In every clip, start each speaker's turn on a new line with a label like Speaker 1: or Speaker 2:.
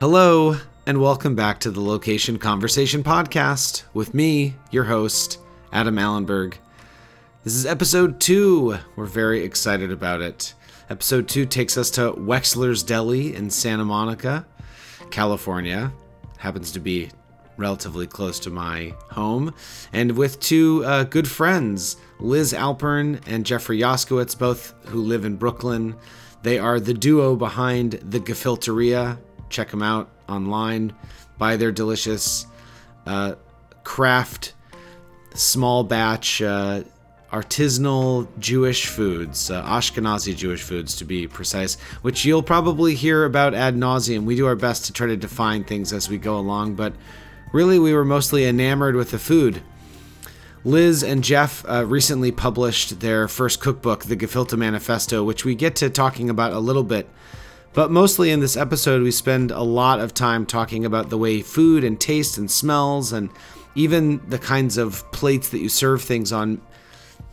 Speaker 1: Hello, and welcome back to the Location Conversation Podcast with me, your host, Adam Allenberg. This is episode two. We're very excited about it. Episode two takes us to Wexler's Deli in Santa Monica, California. Happens to be relatively close to my home, and with two uh, good friends, Liz Alpern and Jeffrey Yoskowitz, both who live in Brooklyn. They are the duo behind the Gefilteria. Check them out online. Buy their delicious uh, craft, small batch, uh, artisanal Jewish foods, uh, Ashkenazi Jewish foods to be precise, which you'll probably hear about ad nauseum. We do our best to try to define things as we go along, but really we were mostly enamored with the food. Liz and Jeff uh, recently published their first cookbook, The Gefilte Manifesto, which we get to talking about a little bit. But mostly in this episode, we spend a lot of time talking about the way food and taste and smells and even the kinds of plates that you serve things on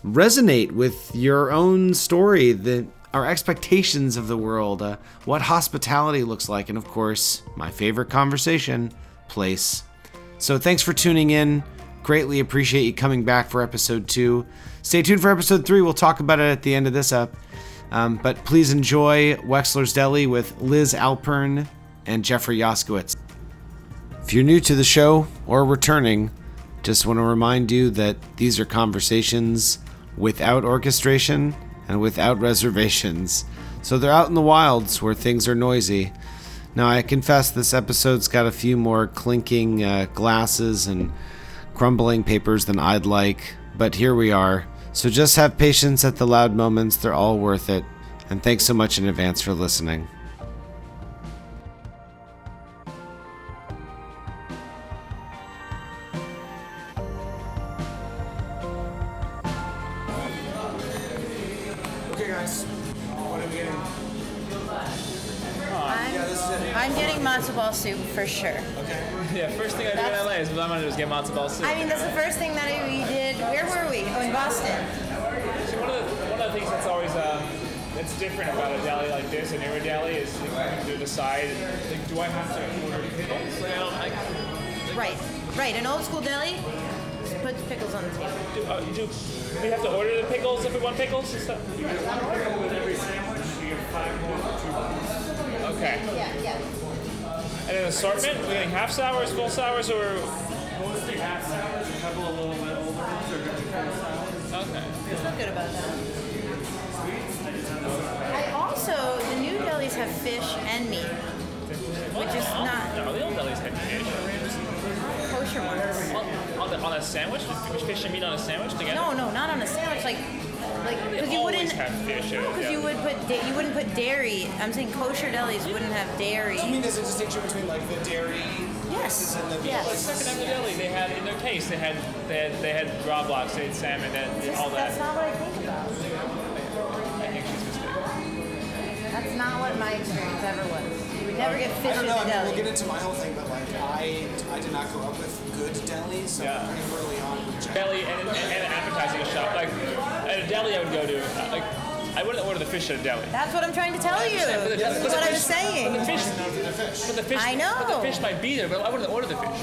Speaker 1: resonate with your own story, the, our expectations of the world, uh, what hospitality looks like, and of course, my favorite conversation, place. So thanks for tuning in. Greatly appreciate you coming back for episode two. Stay tuned for episode three. We'll talk about it at the end of this up. Um, but please enjoy Wexler's Deli with Liz Alpern and Jeffrey Yoskowitz. If you're new to the show or returning, just want to remind you that these are conversations without orchestration and without reservations. So they're out in the wilds where things are noisy. Now, I confess this episode's got a few more clinking uh, glasses and crumbling papers than I'd like, but here we are. So just have patience at the loud moments, they're all worth it. And thanks so much in advance for listening.
Speaker 2: Half sours, full sours, or
Speaker 3: Mostly half sours, a couple of little bit older ones are gonna be full sours.
Speaker 2: okay.
Speaker 4: I feel good about that. I also, the new delis have fish and meat, which is not
Speaker 2: No, the old delis have fish.
Speaker 4: kosher ones.
Speaker 2: On, on, the, on a sandwich, Fish- fish and meat on a sandwich together.
Speaker 4: No, no, not on a sandwich. Like, like because you wouldn't.
Speaker 2: have fish. at a
Speaker 4: Because you would put da- you wouldn't put dairy. I'm saying kosher delis wouldn't have dairy.
Speaker 3: You mean, there's a distinction between like the dairy
Speaker 4: Yes.
Speaker 3: and the meat.
Speaker 4: Yes.
Speaker 2: Second Avenue Deli, they had in their case, they had they had they had raw blocks, they had salmon, they had all that.
Speaker 4: That's not what I think about.
Speaker 2: I think she's mistaken.
Speaker 4: That's not what my experience ever was. You would never get fish I
Speaker 3: don't
Speaker 4: in
Speaker 3: know.
Speaker 4: the
Speaker 3: I mean, we'll
Speaker 4: deli.
Speaker 3: get into my whole thing, but like, I I did not grow up with good delis, so
Speaker 2: Yeah.
Speaker 3: Pretty early on with Jack.
Speaker 2: Deli and, and, and an appetizing shop. Like at a deli, I would go to. uh, Like I wouldn't order the fish at a deli.
Speaker 4: That's what I'm trying to tell you.
Speaker 2: But the-
Speaker 4: This is
Speaker 2: but the
Speaker 4: what I
Speaker 2: fish-
Speaker 4: was saying.
Speaker 2: But the fish, but the fish,
Speaker 4: I know.
Speaker 2: But the fish might be there, but I wouldn't order the fish.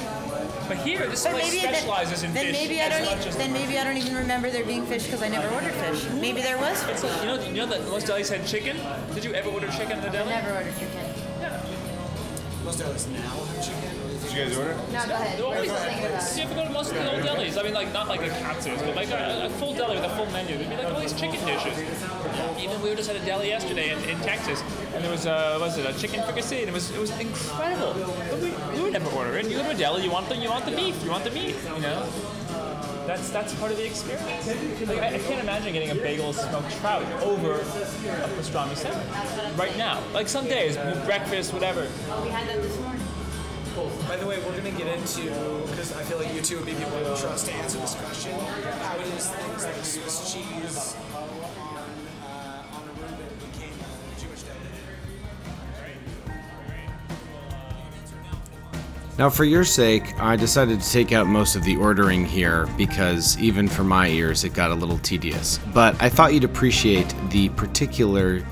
Speaker 2: But here, this
Speaker 4: But
Speaker 2: place
Speaker 4: maybe then,
Speaker 2: specializes in
Speaker 4: then
Speaker 2: fish.
Speaker 4: maybe I
Speaker 2: as
Speaker 4: don't
Speaker 2: much
Speaker 4: e-
Speaker 2: as
Speaker 4: then maybe I don't even remember there being fish because I never ordered fish. Maybe there was fish.
Speaker 2: It's like, you know, you know that most delis had chicken. Did you ever order chicken at a deli?
Speaker 4: Never ordered chicken.
Speaker 3: Most delis now have chicken. Or do you
Speaker 5: guys order?
Speaker 4: No, go ahead.
Speaker 2: Well,
Speaker 4: We're
Speaker 2: always-
Speaker 4: just thinking about it.
Speaker 2: You ever go to most of the old delis? I mean, like not like a Katz's, but like a, a full deli with a full menu. There'd be like all these chicken dishes. Even we were just at a deli yesterday in, in Texas, and there was uh, was it a chicken fricassee, and it was it was incredible. But we, we would never order it. You go to a deli, you want the you want the beef, you want the meat, you know. That's that's part of the experience. Like, I, I can't imagine getting a bagel and smoked trout over a pastrami sandwich right now. Like some days, breakfast, whatever.
Speaker 4: We had that this morning.
Speaker 3: By the way, we're going to get into, because I feel like you two would be people would trust to answer this question. How does things like Swiss cheese on, uh, on a became a Jewish?
Speaker 1: Now, for your sake, I decided to take out most of the ordering here because even for my ears, it got a little tedious. But I thought you'd appreciate the particular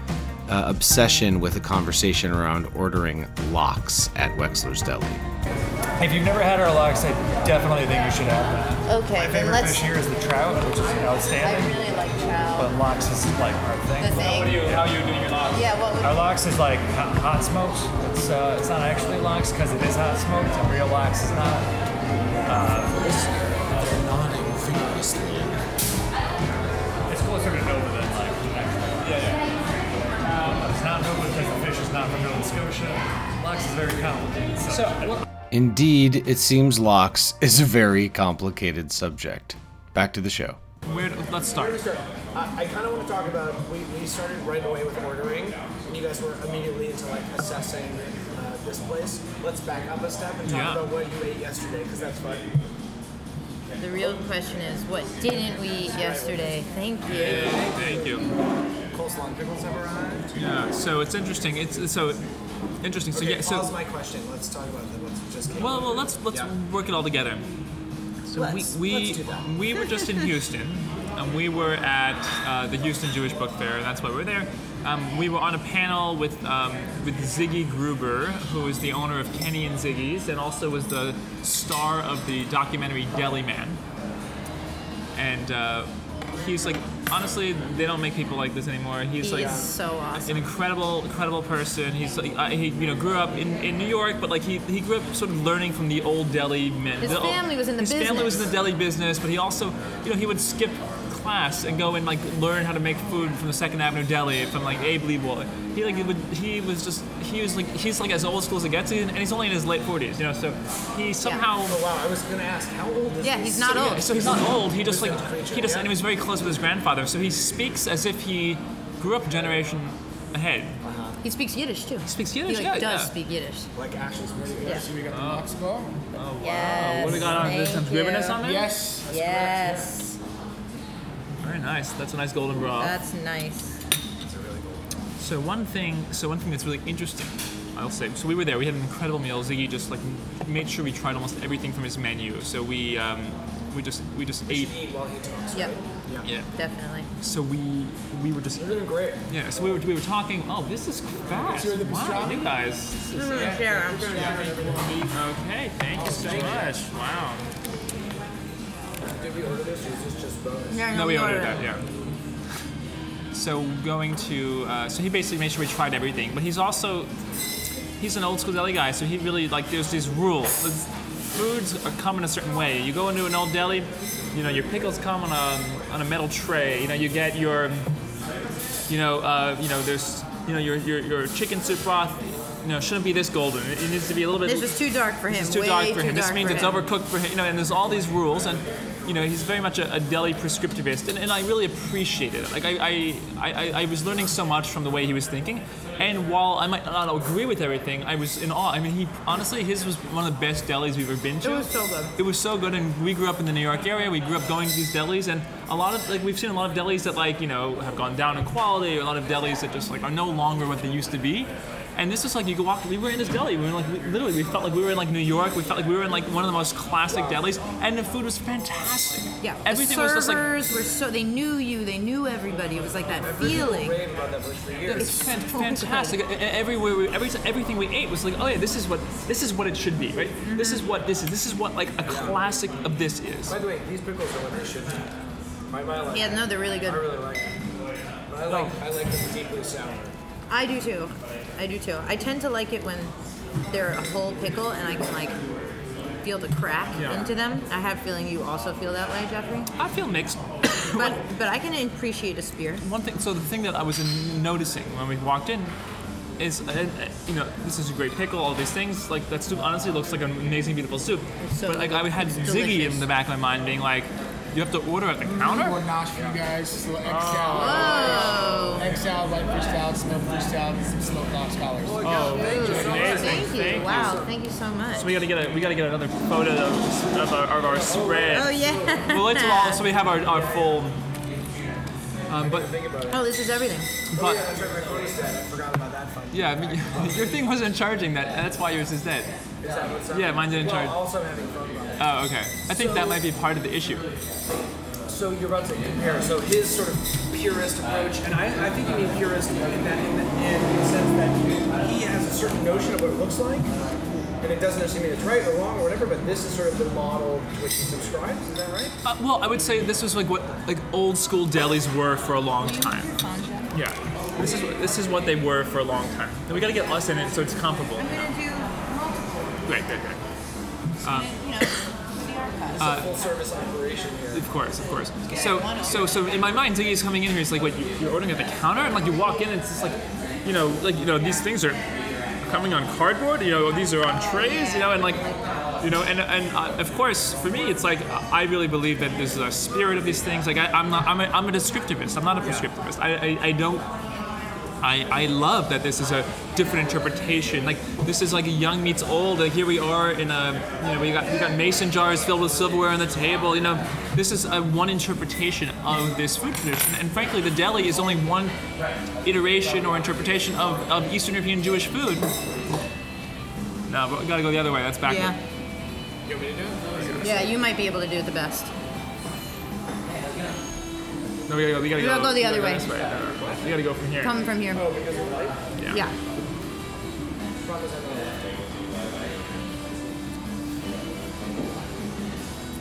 Speaker 1: uh, obsession with a conversation around ordering lox at Wexler's Deli.
Speaker 5: If you've never had our lox, I definitely think you should have that.
Speaker 4: Okay,
Speaker 5: My
Speaker 4: then
Speaker 5: favorite
Speaker 4: let's.
Speaker 5: fish here is the trout, which is outstanding.
Speaker 4: I really like trout.
Speaker 5: But
Speaker 4: trout.
Speaker 5: lox is like our thing.
Speaker 4: The thing.
Speaker 2: you, how are you doing your logs?
Speaker 4: Yeah, what would
Speaker 5: Our lox is like hot, hot smoked. It's uh, it's not actually lox because it is hot smoked, and real lox is not.
Speaker 3: Nodding
Speaker 5: not from Nova Scotia. Lox is very complicated.
Speaker 2: So, what,
Speaker 1: Indeed, it seems lox is a very complicated subject. Back to the show.
Speaker 2: where, let's start.
Speaker 3: Start. Uh, I kind of want to talk about. We, we started right away with ordering, and you guys were immediately into like assessing uh, this place. Let's back up a step and talk
Speaker 2: Yeah.
Speaker 3: about what you ate yesterday, because that's fun.
Speaker 4: The real question is, what didn't we eat yesterday? Thank you.
Speaker 2: Thank you.
Speaker 3: Coleslaw and pickles have arrived.
Speaker 2: Yeah. So it's interesting. It's so interesting. So
Speaker 3: Okay,
Speaker 2: yeah. So
Speaker 3: pause my question. Let's talk about the, what's just came.
Speaker 2: Well, well, let's let's
Speaker 3: Yeah.
Speaker 2: work it all together. So
Speaker 3: Let's-
Speaker 2: we we,
Speaker 3: let's do that.
Speaker 2: we were just in Houston, and we were at uh, the Houston Jewish Book Fair, and that's why we're there. Um, we were on a panel with um, with Ziggy Gruber, who is the owner of Kenny and Ziggy's, and also was the star of the documentary Deli Man. And uh, he's like, honestly, they don't make people like this anymore. He's
Speaker 4: He
Speaker 2: like
Speaker 4: so
Speaker 2: an incredible, incredible person. He's like, uh, he you know grew up in, in New York, but like he, he grew up sort of learning from the old deli men.
Speaker 4: His
Speaker 2: old-
Speaker 4: family was in the
Speaker 2: his family was in the deli business, but he also you know he would skip class and go and like learn how to make food from the Second Avenue Deli from like Abe Lebewohl. He like he would he was just he was like he's like as old school as it gets, and he's only in his late forties. You know, so he somehow.
Speaker 3: Oh wow, I was gonna ask how old is
Speaker 4: he?
Speaker 3: Yeah,
Speaker 4: he's not
Speaker 3: So,
Speaker 4: old.
Speaker 2: So he's not old. He just like he just
Speaker 3: yeah.
Speaker 2: and he was very close with his grandfather. So he speaks as if he grew up a generation ahead. Uh-huh.
Speaker 4: He speaks Yiddish too. He
Speaker 2: speaks Yiddish,
Speaker 4: He
Speaker 2: yeah,
Speaker 4: does
Speaker 2: yeah.
Speaker 4: speak Yiddish.
Speaker 3: Like actually, pretty good.
Speaker 4: Yeah.
Speaker 3: So we got the oh. box go.
Speaker 4: Oh, yes.
Speaker 2: What do we got on? There's some
Speaker 4: thank
Speaker 2: ribbonness
Speaker 4: you.
Speaker 2: on there.
Speaker 3: Yes. that's
Speaker 4: Yes.
Speaker 2: Very nice. That's a nice golden bra.
Speaker 4: That's nice. It's a really cool.
Speaker 2: So one thing, so one thing that's really interesting, I'll say. So we were there. We had an incredible meal. Ziggy just like made sure we tried almost everything from his menu. So we um, we just we just ate.
Speaker 3: Eat while he talks.
Speaker 4: Yep,
Speaker 3: Yeah.
Speaker 2: Yeah.
Speaker 4: definitely.
Speaker 2: So we we were just
Speaker 3: You're doing great.
Speaker 2: yeah. So we were we were talking. Oh, this is fast.
Speaker 3: You're the
Speaker 2: Wow,
Speaker 3: pastrami?
Speaker 2: you guys. this is-
Speaker 4: I'm gonna share 'em.
Speaker 2: Okay, thank you so much. Wow.
Speaker 3: Did we order this or is this just bonus?
Speaker 4: Yeah,
Speaker 2: No, we ordered
Speaker 4: ordered
Speaker 2: that, yeah. So going to, uh, so he basically made sure we tried everything, but he's also, he's an old school deli guy, so he really like there's these rules. The foods are come in a certain way. You go into an old deli, you know your pickles come on a on a metal tray. You know you get your, you know uh, you know there's you know your your, your chicken soup broth. You know shouldn't be this golden. It, it needs to be a little bit.
Speaker 4: This was too dark for him.
Speaker 2: It's too
Speaker 4: Way
Speaker 2: dark for
Speaker 4: too
Speaker 2: him. This means it's
Speaker 4: him.
Speaker 2: overcooked for him. You know, and there's all these rules, and you know, he's very much a, a deli prescriptivist, and, and I really appreciate it. Like I, I, I, I was learning so much from the way he was thinking, and while I might not agree with everything, I was in awe. I mean, he honestly, his was one of the best delis we've ever been to.
Speaker 4: It was so good.
Speaker 2: It was so good, and we grew up in the New York area. We grew up going to these delis, and a lot of like we've seen a lot of delis that like you know have gone down in quality, or a lot of delis that just like are no longer what they used to be. And this was like you go walk. We were in this deli. We were like we, literally. We felt like we were in like New York. We felt like we were in like one of the most classic delis, and the food was fantastic.
Speaker 4: Yeah,
Speaker 2: everything
Speaker 4: the
Speaker 2: was just like
Speaker 4: servers were so they knew you, they knew everybody. It was like that feeling.
Speaker 3: Raved about that place
Speaker 2: it's fantastic. Everywhere, we, every everything we ate was like, oh yeah, this is what this is what it should be, right? This is what this is. This is what like a classic of this is.
Speaker 3: By the way, these pickles are what they should be. I, I like
Speaker 4: Yeah, no, they're really good.
Speaker 3: I really like them. But I like I like them deeply sour.
Speaker 4: I do too. I do too. I tend to like it when they're a whole pickle and I can like feel the crack
Speaker 2: Yeah.
Speaker 4: into them. I have a feeling you also feel that way, Jeffrey.
Speaker 2: I feel mixed.
Speaker 4: But but I can appreciate a spear.
Speaker 2: One thing, so the thing that I was noticing when we walked in is, uh, uh, you know, this is a great pickle, all these things. Like that soup honestly looks like an amazing, beautiful soup.
Speaker 4: So
Speaker 2: but like I had
Speaker 4: it's
Speaker 2: Ziggy
Speaker 4: delicious.
Speaker 2: in the back of my mind being like, you have to order at the counter.
Speaker 6: One notch for you guys. Just a little egg
Speaker 2: Oh.
Speaker 6: salad.
Speaker 4: Oh,
Speaker 6: Egg salad, white fish salad, smoked fish salad, some smoked lobster collars.
Speaker 2: Oh, amazing!
Speaker 4: thank you.
Speaker 2: Thank you.
Speaker 4: wow, thank you so much.
Speaker 2: So we gotta get a we gotta get another photo of, of, our, of our spread.
Speaker 4: Oh yeah.
Speaker 2: Well, it's all so we have our, our full. Um, but
Speaker 4: Oh, this is everything.
Speaker 2: but
Speaker 3: That's right, my phone's dead. I forgot about that fun.
Speaker 2: yeah, I mean, your thing wasn't charging that. That's why yours is dead.
Speaker 3: Is that what's up?
Speaker 2: Yeah, mine didn't
Speaker 3: well,
Speaker 2: charge.
Speaker 3: Also, having fun about.
Speaker 2: Oh, okay. I think that might be part of the issue.
Speaker 3: so you're about to compare. So his sort of purist approach, and I, I think you mean purist in that in the, in the sense that he has a certain notion of what it looks like, and it doesn't necessarily mean it's right or wrong or whatever. But this is sort of the model to which he subscribes. Is that right?
Speaker 2: Uh, well, I would say this was like what like old school delis were for a long time. Yeah. This is this is what they were for a long time. And we got to get us in it so it's comparable.
Speaker 4: I'm gonna
Speaker 2: Great, great, great.
Speaker 4: you know, CR cuts.
Speaker 3: Full service operation here.
Speaker 2: Of course, of course. So, so, so in my mind, Ziggy's coming in here. He's like, "What? You, you're ordering at the counter?" And like, you walk in, and it's just like, you know, like you know, these things are coming on cardboard. You know, these are on trays. You know, and like, you know, and and uh, of course, for me, it's like I really believe that there's a spirit of these things. Like, I, I'm not, I'm a, I'm a descriptivist. I'm not a prescriptivist. I, I, I don't. I, I love that this is a different interpretation. Like this is like a young meets old. Like here we are in a you know we got we got mason jars filled with silverware on the table. You know this is a one interpretation of this food tradition. And frankly, the deli is only one iteration or interpretation of, of Eastern European Jewish food. No, but we gotta go the other way. That's backward.
Speaker 4: Yeah. Yeah, you might be able to do it the best.
Speaker 2: No, we gotta go. We gotta
Speaker 4: We gotta go the other way.
Speaker 2: We gotta go from here.
Speaker 4: Come from here.
Speaker 2: Yeah.
Speaker 4: Yeah.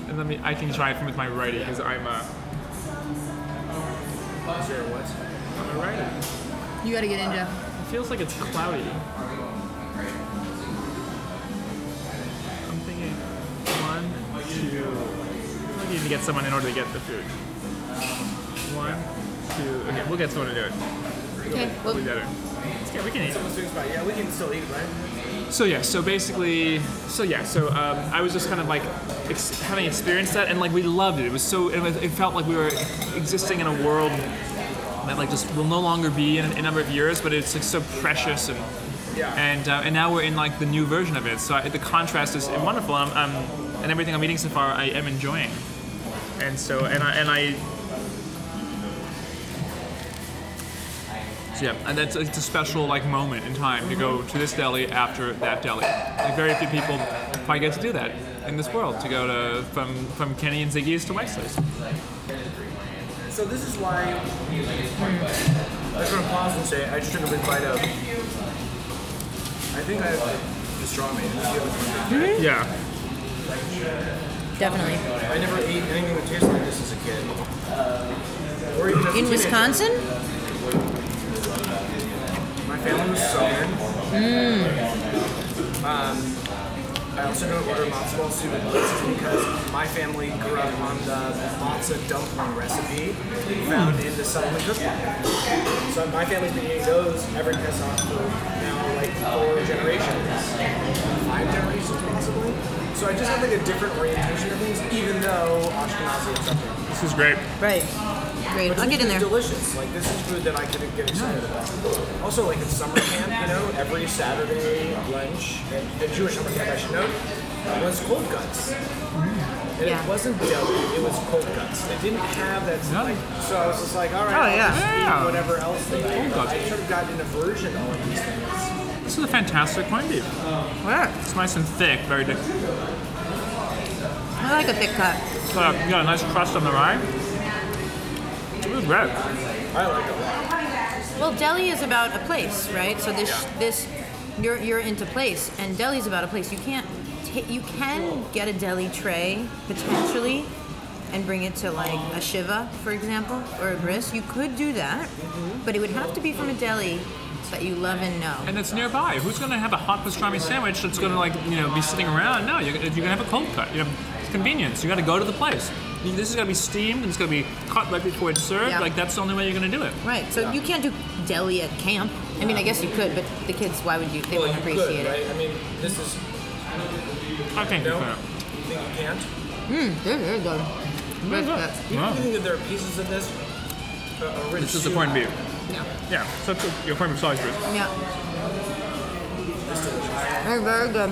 Speaker 2: And let me. I can try it from with my righty because I'm uh, a.
Speaker 3: Zero what?
Speaker 2: I'm a righty.
Speaker 4: You gotta get in, Jeff.
Speaker 2: It feels like it's cloudy. I'm thinking one, two. I need to get someone in order to get the food. One, two. Okay, we'll get someone to do it.
Speaker 4: Okay. Well,
Speaker 2: We'll be better. Yeah, we can eat.
Speaker 3: Yeah, we can still eat, right?
Speaker 2: So yeah, so basically, so yeah, so um, I was just kind of like ex- having experienced that, and like we loved it. It was so, it, was, it felt like we were existing in a world that like just will no longer be in a number of years, but it's like so precious and
Speaker 3: Yeah.
Speaker 2: and uh, and now we're in like the new version of it. So I, the contrast is wonderful, and, I'm, um, and everything I'm eating so far, I am enjoying. And so and I and I. So yeah, and that's it's a special like moment in time to go to this deli after that deli. Like very few people probably get to do that in this world to go to from from Kenny and Ziggy's to Wexler's.
Speaker 3: So this is why I just gonna pause and say I just took a big bite of. I think I have pastrami. Do you have a- mm-hmm.
Speaker 2: Yeah.
Speaker 4: definitely.
Speaker 3: I never ate anything that tasted like this as a kid. Or even as a
Speaker 4: In
Speaker 3: teenager.
Speaker 4: Wisconsin?
Speaker 3: My family was southern. Um, I also don't order matzo ball soup because my family grew up on the matzo dumpling recipe found in the settlement cookbook. So my family's been eating those every Pesach for now like four generations, five generations possibly. So I just have like a different orientation to things, even though Ashkenazi accepted.
Speaker 2: This is great.
Speaker 4: Right. Great. I'll get in there.
Speaker 3: delicious. Like this is food that I could get excited about. Also, like in summer camp, you know, every Saturday lunch, and the Jewish summer camp I should note, was cold cuts. And
Speaker 4: Yeah.
Speaker 3: it wasn't deli, it was cold cuts. They didn't have that.
Speaker 2: No.
Speaker 3: Like, so I was just like, all right,
Speaker 4: Oh,
Speaker 3: I'll
Speaker 4: yeah.
Speaker 3: just eat
Speaker 2: Yeah.
Speaker 3: whatever else they
Speaker 2: Cold
Speaker 3: do.
Speaker 2: cuts.
Speaker 3: I sort of got an aversion to all of these things.
Speaker 2: This is a fantastic corned beef.
Speaker 4: Yeah.
Speaker 2: It's nice and thick, very thick.
Speaker 4: I like a thick cut.
Speaker 2: So uh, you got a nice crust on the rye. It was great.
Speaker 3: I like it a lot.
Speaker 4: Well, deli is about a place, right? So this this you're you're into place, and deli's about a place. You can't ta- you can get a deli tray potentially, and bring it to like a shiva, for example, or a bris. You could do that, but it would have to be from a deli that you love and know.
Speaker 2: And it's nearby. Who's going to have a hot pastrami sandwich that's going to like you know be sitting around? No, you're, you're going to have a cold cut. You know, it's convenience. You got to go to the place. This is going to be steamed and it's going to be cut right before it's served.
Speaker 4: Yeah.
Speaker 2: Like that's the only way you're going to do it.
Speaker 4: Right. So you can't do deli at camp. I mean, I guess you could, but the kids, why would you? They
Speaker 3: Well,
Speaker 4: wouldn't
Speaker 3: you
Speaker 4: appreciate
Speaker 3: could,
Speaker 4: it.
Speaker 3: right? I mean, this is,
Speaker 2: I don't think
Speaker 3: no,
Speaker 2: you
Speaker 3: you think you can't?
Speaker 4: They're very good. Very good.
Speaker 3: You
Speaker 2: Wow.
Speaker 3: think that there are pieces of this? Uh, a rich
Speaker 2: This is the
Speaker 3: soup?
Speaker 2: corned beef.
Speaker 4: Yeah.
Speaker 2: Yeah. So it's your corned beef sausage. Bruce.
Speaker 4: Yeah. They're very good.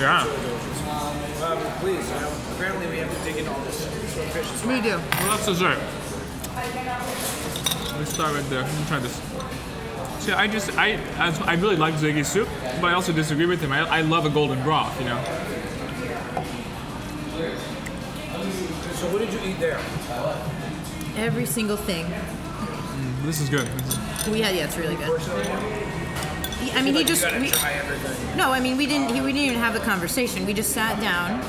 Speaker 2: Yeah.
Speaker 3: Um, please, you know, apparently we have to dig into all this fish as well.
Speaker 4: We do.
Speaker 2: Well, that's dessert. Let's start right there. Let me try this. See, I just, I, as- I really like Ziggy's soup, but I also disagree with him. I, I love a golden broth, you know.
Speaker 3: So what did you eat there?
Speaker 4: Every single thing
Speaker 2: This is good.
Speaker 4: we had. Yeah, it's really good. He- I mean, he just. we- No, I mean we didn't. He, we didn't even have the conversation. We just sat down,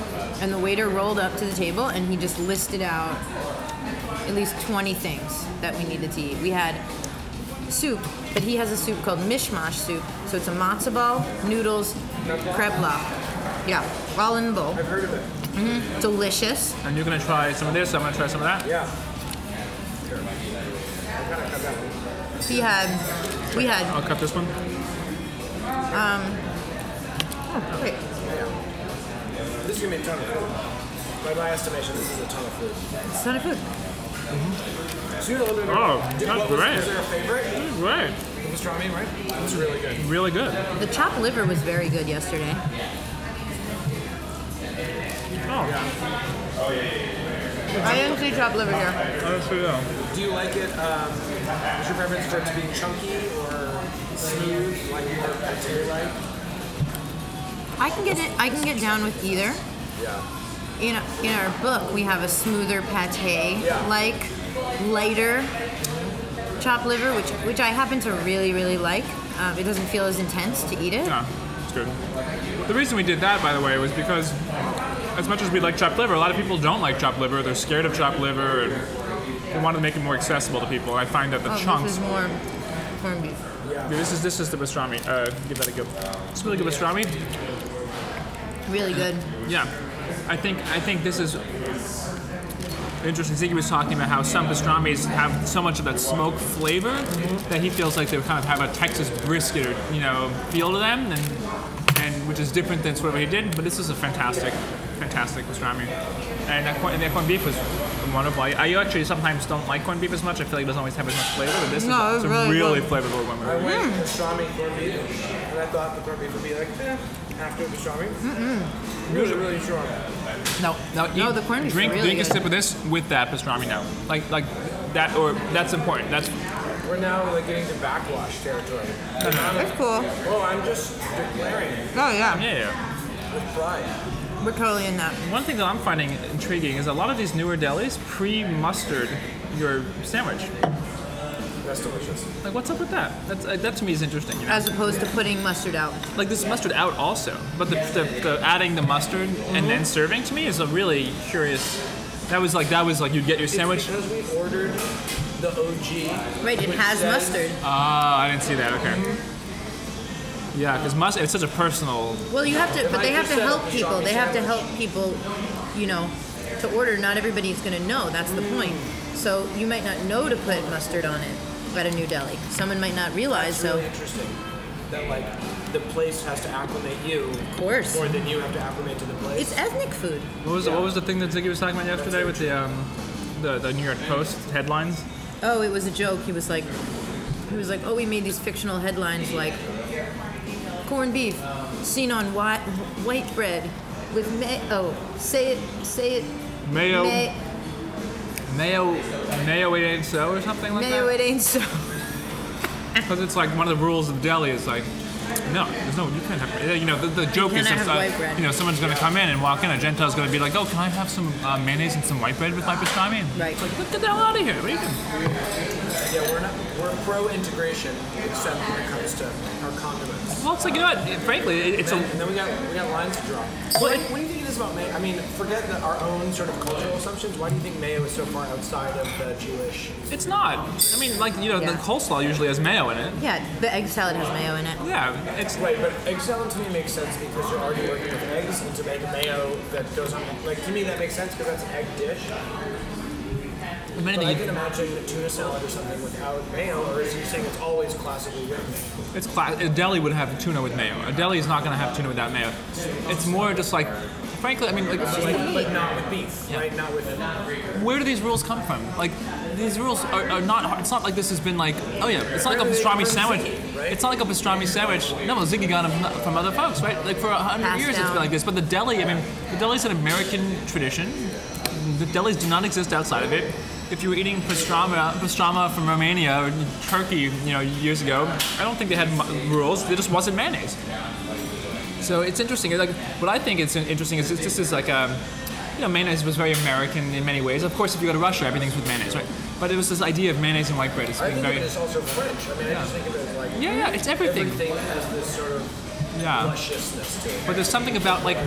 Speaker 4: and the waiter rolled up to the table, and he just listed out at least 20 things that we needed to eat. We had soup, but he has a soup called mishmash soup. So it's a matzo ball, noodles, kreplach. Yeah, all in the bowl.
Speaker 3: I've heard of it. Mm-hmm.
Speaker 4: Delicious.
Speaker 2: And you're gonna try some of this. I'm gonna try some of that.
Speaker 3: Yeah. Here. I gotta cut that one.
Speaker 4: He had, we had.
Speaker 2: I'll cut this one.
Speaker 4: Oh, wait.
Speaker 3: This is gonna be a ton of food. By my estimation, this is a ton of food.
Speaker 4: It's a ton of food.
Speaker 3: So you had a little bit of
Speaker 2: Oh,
Speaker 3: did,
Speaker 2: that's
Speaker 3: was,
Speaker 2: great.
Speaker 3: was there a favorite?
Speaker 2: Right.
Speaker 3: The pastrami, right? It was really good.
Speaker 2: Really good.
Speaker 4: The chopped liver was very good yesterday.
Speaker 2: Oh,
Speaker 4: I didn't see chopped liver here.
Speaker 2: that's good. yeah.
Speaker 3: Do you like it? Um, is your preference for it to be chunky or smooth, like more pate like?
Speaker 4: I can get it. I can get down with either.
Speaker 3: Yeah.
Speaker 4: In in our book, we have a smoother pate,
Speaker 3: Yeah.
Speaker 4: like lighter chopped liver, which which I happen to really really like. Um, it doesn't feel as intense to eat it.
Speaker 2: Yeah, it's good. The reason we did that, by the way, was because as much as we like chopped liver, a lot of people don't like chopped liver. They're scared of chopped liver, and we wanted to make it more accessible to people. I find that the
Speaker 4: Oh,
Speaker 2: chunks.
Speaker 4: this is more corned beef.
Speaker 2: Yeah, this is this is the pastrami. Uh, give that a go. It's really good pastrami.
Speaker 4: Really good.
Speaker 2: Yeah, I think I think this is interesting. Ziggy was talking about how some pastrami's have so much of that smoke flavor that he feels like they kind of have a Texas brisket, or, you know, feel to them, and and which is different than sort of what he did. But this is a fantastic, fantastic pastrami, and that corn, that corned beef was wonderful. I, I actually sometimes don't like corned beef as much. I feel like it doesn't always have as much flavor, but this
Speaker 4: No,
Speaker 2: is
Speaker 4: it's
Speaker 2: it's a
Speaker 4: really
Speaker 2: really
Speaker 4: good.
Speaker 2: flavorful one.
Speaker 3: I went pastrami corned beef, and I thought the corned beef would be like, eh, after the pastrami. Mm-mm. Really, really strong.
Speaker 2: No, no,
Speaker 4: No,
Speaker 2: eat-
Speaker 4: the corned beef's
Speaker 2: drink,
Speaker 4: really
Speaker 2: drink a sip of this with that pastrami now. Like, like that, or that's important. That's
Speaker 3: We're now like getting to backwash territory.
Speaker 4: That's cool.
Speaker 3: Oh, I'm just declaring
Speaker 4: Oh yeah,
Speaker 2: yeah. yeah.
Speaker 3: with pride.
Speaker 4: We're totally in that.
Speaker 2: One thing that I'm finding intriguing is a lot of these newer delis pre-mustard your sandwich.
Speaker 3: That's delicious.
Speaker 2: Like, what's up with that? That's, uh, that to me is interesting. You know?
Speaker 4: As opposed to putting mustard out.
Speaker 2: like this mustard out also, but the, the, the adding the mustard and then serving to me is a really curious. That was like that was like you'd get your sandwich.
Speaker 3: Because we ordered the OG.
Speaker 4: Right, it has
Speaker 3: says-
Speaker 4: mustard.
Speaker 2: Ah, I didn't see that. Okay. Yeah, because mustard it's such a personal.
Speaker 4: Well, you have to, but they have to help people. They have to help people, you know, to order. Not everybody's going to know. That's the point. So you might not know to put mustard on it at a new deli. Someone might not realize.
Speaker 3: It's
Speaker 4: So,
Speaker 3: really interesting that like the place has to acclimate you
Speaker 4: of course,
Speaker 3: more than you have to acclimate to the place.
Speaker 4: it's ethnic food.
Speaker 2: What was what was the thing that Ziggy was talking about yesterday with the um, the the New York Post headlines?
Speaker 4: Oh, it was a joke. He was like, he was like, oh, we made these fictional headlines like corned beef seen on white white bread with may. Oh, say it, say it.
Speaker 2: Mayo,
Speaker 4: May-
Speaker 2: mayo, mayo it ain't so or something like
Speaker 4: mayo,
Speaker 2: that.
Speaker 4: Mayo it ain't so.
Speaker 2: Because it's like one of the rules of deli is like, no, there's no, you can't have, you know, the, the joke is
Speaker 4: cannot
Speaker 2: just,
Speaker 4: have
Speaker 2: uh, you know, someone's going to come in and walk in, a Gentile's going to be like, oh, can I have some uh, mayonnaise and some white bread with my pastrami? And
Speaker 4: Right.
Speaker 2: It's like, get the hell out of here. What are you doing?
Speaker 3: yeah, we're not we're pro integration except when it comes to our condiments.
Speaker 2: Well, it's like, you know what, frankly, it, it's
Speaker 3: And,
Speaker 2: a,
Speaker 3: and then we got we got lines to draw.
Speaker 2: Well,
Speaker 3: what,
Speaker 2: it-
Speaker 3: what do you think it is about mayo? I mean, forget the, our own sort of cultural assumptions. Why do you think mayo is so far outside of the Jewish?
Speaker 2: it's not. I mean, like, you know, the
Speaker 4: Yeah.
Speaker 2: coleslaw usually has mayo in it.
Speaker 4: Yeah, the egg salad has mayo in it.
Speaker 2: Yeah, it's,
Speaker 3: Right, but egg salad to me makes sense because you're already working with eggs, and to make a mayo that goes on, like to me that makes sense because that's an egg dish.
Speaker 2: if
Speaker 3: But
Speaker 2: anything,
Speaker 3: I
Speaker 2: you-
Speaker 3: can imagine a tuna salad or something without mayo, or is you saying it's always classically with mayo?
Speaker 2: It's class. A deli would have tuna with mayo. A deli is not going to have tuna without mayo. It's more just like, frankly, I mean, like,
Speaker 3: Like, but not with beef, right? Not with.
Speaker 2: where do these rules come from? Like, these rules are, are not. hard. It's not like this has been like, oh yeah, it's not like a pastrami sandwich. It's not like a pastrami sandwich. No, Ziggy got them from other folks, right? Like for a hundred
Speaker 4: Passed
Speaker 2: years, it's been like this. But the deli, I mean, the deli is an American tradition. The delis do not exist outside of it. If you were eating pastrama, pastrama from Romania or Turkey, you know, years ago, I don't think they had rules. There just wasn't mayonnaise. So it's interesting. Like what I think is interesting is this, this is like um, you know, mayonnaise was very American in many ways. Of course, if you go to Russia, everything's with mayonnaise, right? But it was this idea of mayonnaise and white bread. It's
Speaker 3: I
Speaker 2: been
Speaker 3: think
Speaker 2: very
Speaker 3: of it as also French. I mean, I just think of it as like
Speaker 2: yeah, yeah. It's everything.
Speaker 3: everything has this sort of
Speaker 2: Yeah.
Speaker 3: lusciousness to it.
Speaker 2: But there's something about like,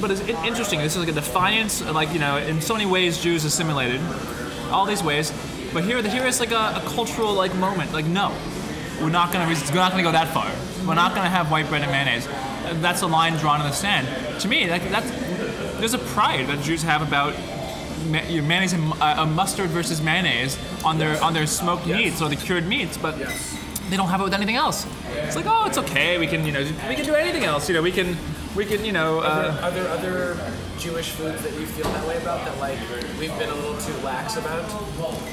Speaker 2: but it's interesting. This is like a defiance. Like you know, in so many ways, Jews assimilated, all these ways. But here, here is like a, a cultural like moment. Like no, we're not gonna, we're not gonna go that far. We're not gonna have white bread and mayonnaise. Uh, That's a line drawn in the sand. To me, like that's there's a pride that Jews have about you know, mayonnaise and uh, uh, mustard versus mayonnaise on their on their smoked meats or the cured meats, but they don't have it with anything else. It's like, oh, it's okay. We can, you know, we can do anything else. You know, we can, we can, you know. Uh,
Speaker 3: Are there other Jewish foods that you feel that way about that like we've been a little too lax about?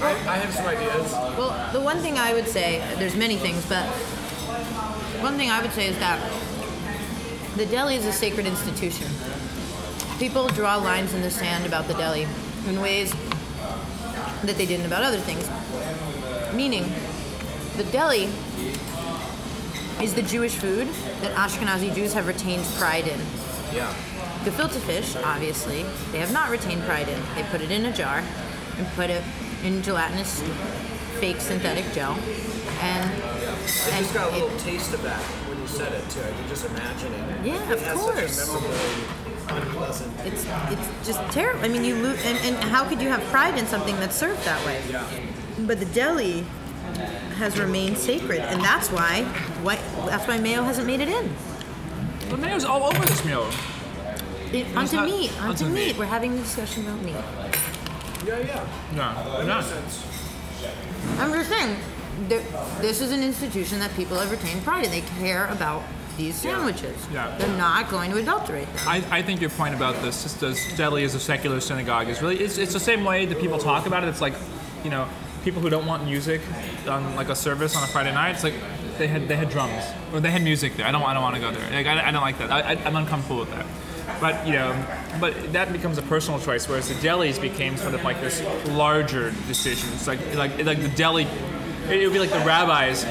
Speaker 3: I, I have some ideas.
Speaker 4: Well, the one thing I would say, there's many things, but one thing I would say is that the deli is a sacred institution. People draw lines in the sand about the deli in ways that they didn't about other things. Meaning, the deli is the Jewish food that Ashkenazi Jews have retained pride in.
Speaker 3: Yeah.
Speaker 4: Gefilte fish, obviously, they have not retained pride in. They put it in a jar and put it in gelatinous, fake synthetic gel, and
Speaker 3: I
Speaker 4: and
Speaker 3: just got a
Speaker 4: it-
Speaker 3: little taste of that you said it too. I can just imagine it.
Speaker 4: Yeah,
Speaker 3: it
Speaker 4: of
Speaker 3: has
Speaker 4: course.
Speaker 3: Such a memorably unpleasant.
Speaker 4: it's it's just terrible. I mean, you lose, and, and how could you have pride in something that's served that way?
Speaker 3: Yeah.
Speaker 4: But the deli has remained sacred, and that's why why that's why mayo hasn't made it in.
Speaker 2: the mayo's all over this meal.
Speaker 4: It, onto
Speaker 2: not-
Speaker 4: meat, onto
Speaker 2: onto
Speaker 4: meat.
Speaker 2: meat.
Speaker 4: We're having a discussion about meat.
Speaker 3: Yeah, yeah.
Speaker 2: No, no.
Speaker 4: I'm just saying, there- this is an institution that people have retained pride in. They care about these sandwiches.
Speaker 2: Yeah.
Speaker 4: They're not going to adulterate them.
Speaker 2: I, I think your point about this, just as deli as a secular synagogue, is really it's, it's the same way that people talk about it. It's like, you know, people who don't want music on like a service on a Friday night. It's like they had they had drums or they had music there. I don't I don't want to go there. Like I, I don't like that. I, I, I'm uncomfortable with that. But you know, but that becomes a personal choice. Whereas the delis became sort of like this larger decision. It's like like like the deli. It would be like the rabbis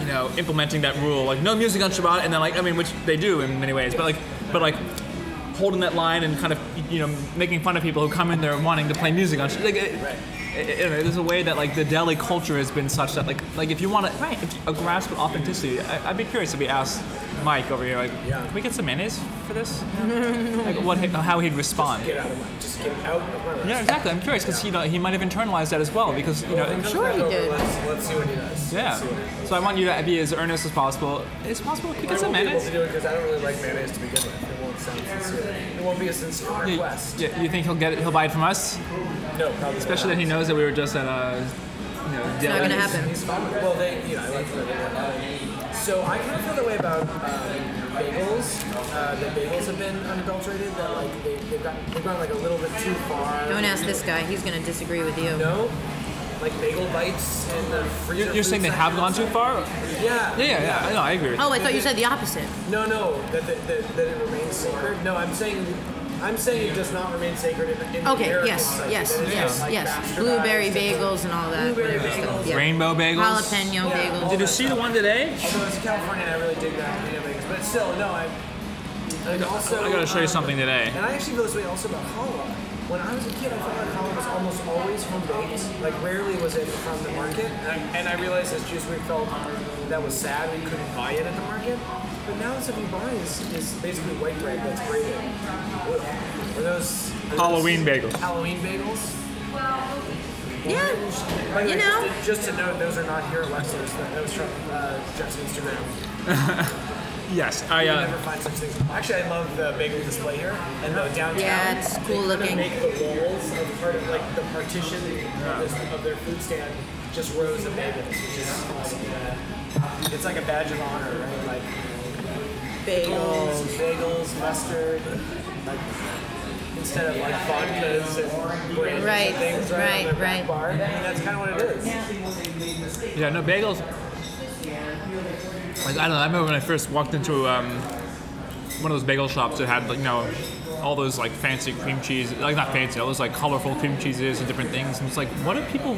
Speaker 2: you know, implementing that rule, like no music on Shabbat, and then like I mean, which they do in many ways, but like, but like holding that line and kind of you know making fun of people who come in there wanting to play music on Shabbat. Like, it, it, it- there's a way that like the deli culture has been such that like like if you want to right if, a grasp of authenticity, I, I'd be curious if we asked Mike over here like,
Speaker 3: Yeah.
Speaker 2: can we get some mayonnaise for this? like what how he'd respond.
Speaker 3: Get out of my. Just get out of my.
Speaker 2: Yeah, exactly. I'm curious because you know he might have internalized that as well because you know
Speaker 3: I'm
Speaker 4: sure he did.
Speaker 3: Let's, let's see what he does.
Speaker 2: yeah.
Speaker 3: Let's see what he does.
Speaker 2: So I want you to be as earnest as possible. It's possible we get some
Speaker 3: won't be able
Speaker 2: mayonnaise.
Speaker 3: to do it because I don't really like mayonnaise to begin with. It won't sound sincere. It won't be a sincere
Speaker 2: Yeah,
Speaker 3: request.
Speaker 2: yeah, you think he'll get it? He'll buy it from us,
Speaker 3: No, probably
Speaker 2: especially that he knows that we were just at a, you know,
Speaker 4: It's not going to
Speaker 2: deli.
Speaker 4: happen.
Speaker 3: He's fine. Well, they, you know, I like that. So I kind of feel that way about um, bagels. Uh, the bagels have been unadulterated. That like they, they've got they've gone like a little bit too far.
Speaker 4: Don't ask this guy. He's going to disagree with you.
Speaker 3: No, like bagel bites and the freezer.
Speaker 2: You're, you're saying they have gone too far?
Speaker 3: Yeah.
Speaker 2: Yeah, yeah, yeah. I know. I agree. With
Speaker 4: Oh, I thought you said the opposite.
Speaker 3: No, no, that, that, that, that it remains sacred. No, I'm saying. I'm saying it does not remain sacred in, in the
Speaker 4: Okay,
Speaker 3: American
Speaker 4: yes,
Speaker 3: psyche,
Speaker 4: yes,
Speaker 3: that it is,
Speaker 4: yes,
Speaker 3: like,
Speaker 4: yes.
Speaker 3: bastardized
Speaker 4: Blueberry
Speaker 3: and-
Speaker 4: bagels and all that.
Speaker 3: Blueberry
Speaker 4: whatever
Speaker 3: bagels.
Speaker 4: yeah.
Speaker 2: Rainbow bagels.
Speaker 4: Jalapeno
Speaker 3: Yeah.
Speaker 4: bagels.
Speaker 2: Did you see the one today?
Speaker 3: Although it's California, and I really dig that you know, bagels. But still, no, I. And also,
Speaker 2: I gotta show you
Speaker 3: um,
Speaker 2: something today.
Speaker 3: And I actually feel this way also about challah. When I was a kid, I felt like challah was almost always home baked. Like rarely was it from the market. And I, and I realized as Jews we felt that was sad we couldn't buy it at the market. But now the stuff we buy is, is basically white bread that's grated. What- Are those are those
Speaker 2: Halloween bagels.
Speaker 3: Halloween bagels?
Speaker 4: Yeah.
Speaker 3: By
Speaker 4: You
Speaker 3: way,
Speaker 4: know.
Speaker 3: just, to, just to note, those are not here at Wexler's. That that was from uh, Jeff's Instagram.
Speaker 2: Yes, I.
Speaker 3: You
Speaker 2: Uh,
Speaker 3: never find such things. Actually, I love the bagel display here and the downtown.
Speaker 4: Yeah, it's
Speaker 3: they
Speaker 4: cool
Speaker 3: kinda
Speaker 4: looking.
Speaker 3: Make the walls of part of like the partition of, this, of their food stand just rows of bagels, which is awesome. It's like a badge of honor, right? Like bagels, bagels, mustard, like instead of like vodkas and brandies
Speaker 4: Right,
Speaker 3: and things, right?
Speaker 4: right,
Speaker 3: on their
Speaker 4: right.
Speaker 3: Bar. I mean, that's kind of what it is.
Speaker 2: yeah, no bagels. Like I don't know. I remember when I first walked into um, one of those bagel shops that had like you know all those like fancy cream cheese, like not fancy, all those like colorful cream cheeses and different things. And it's like, what do people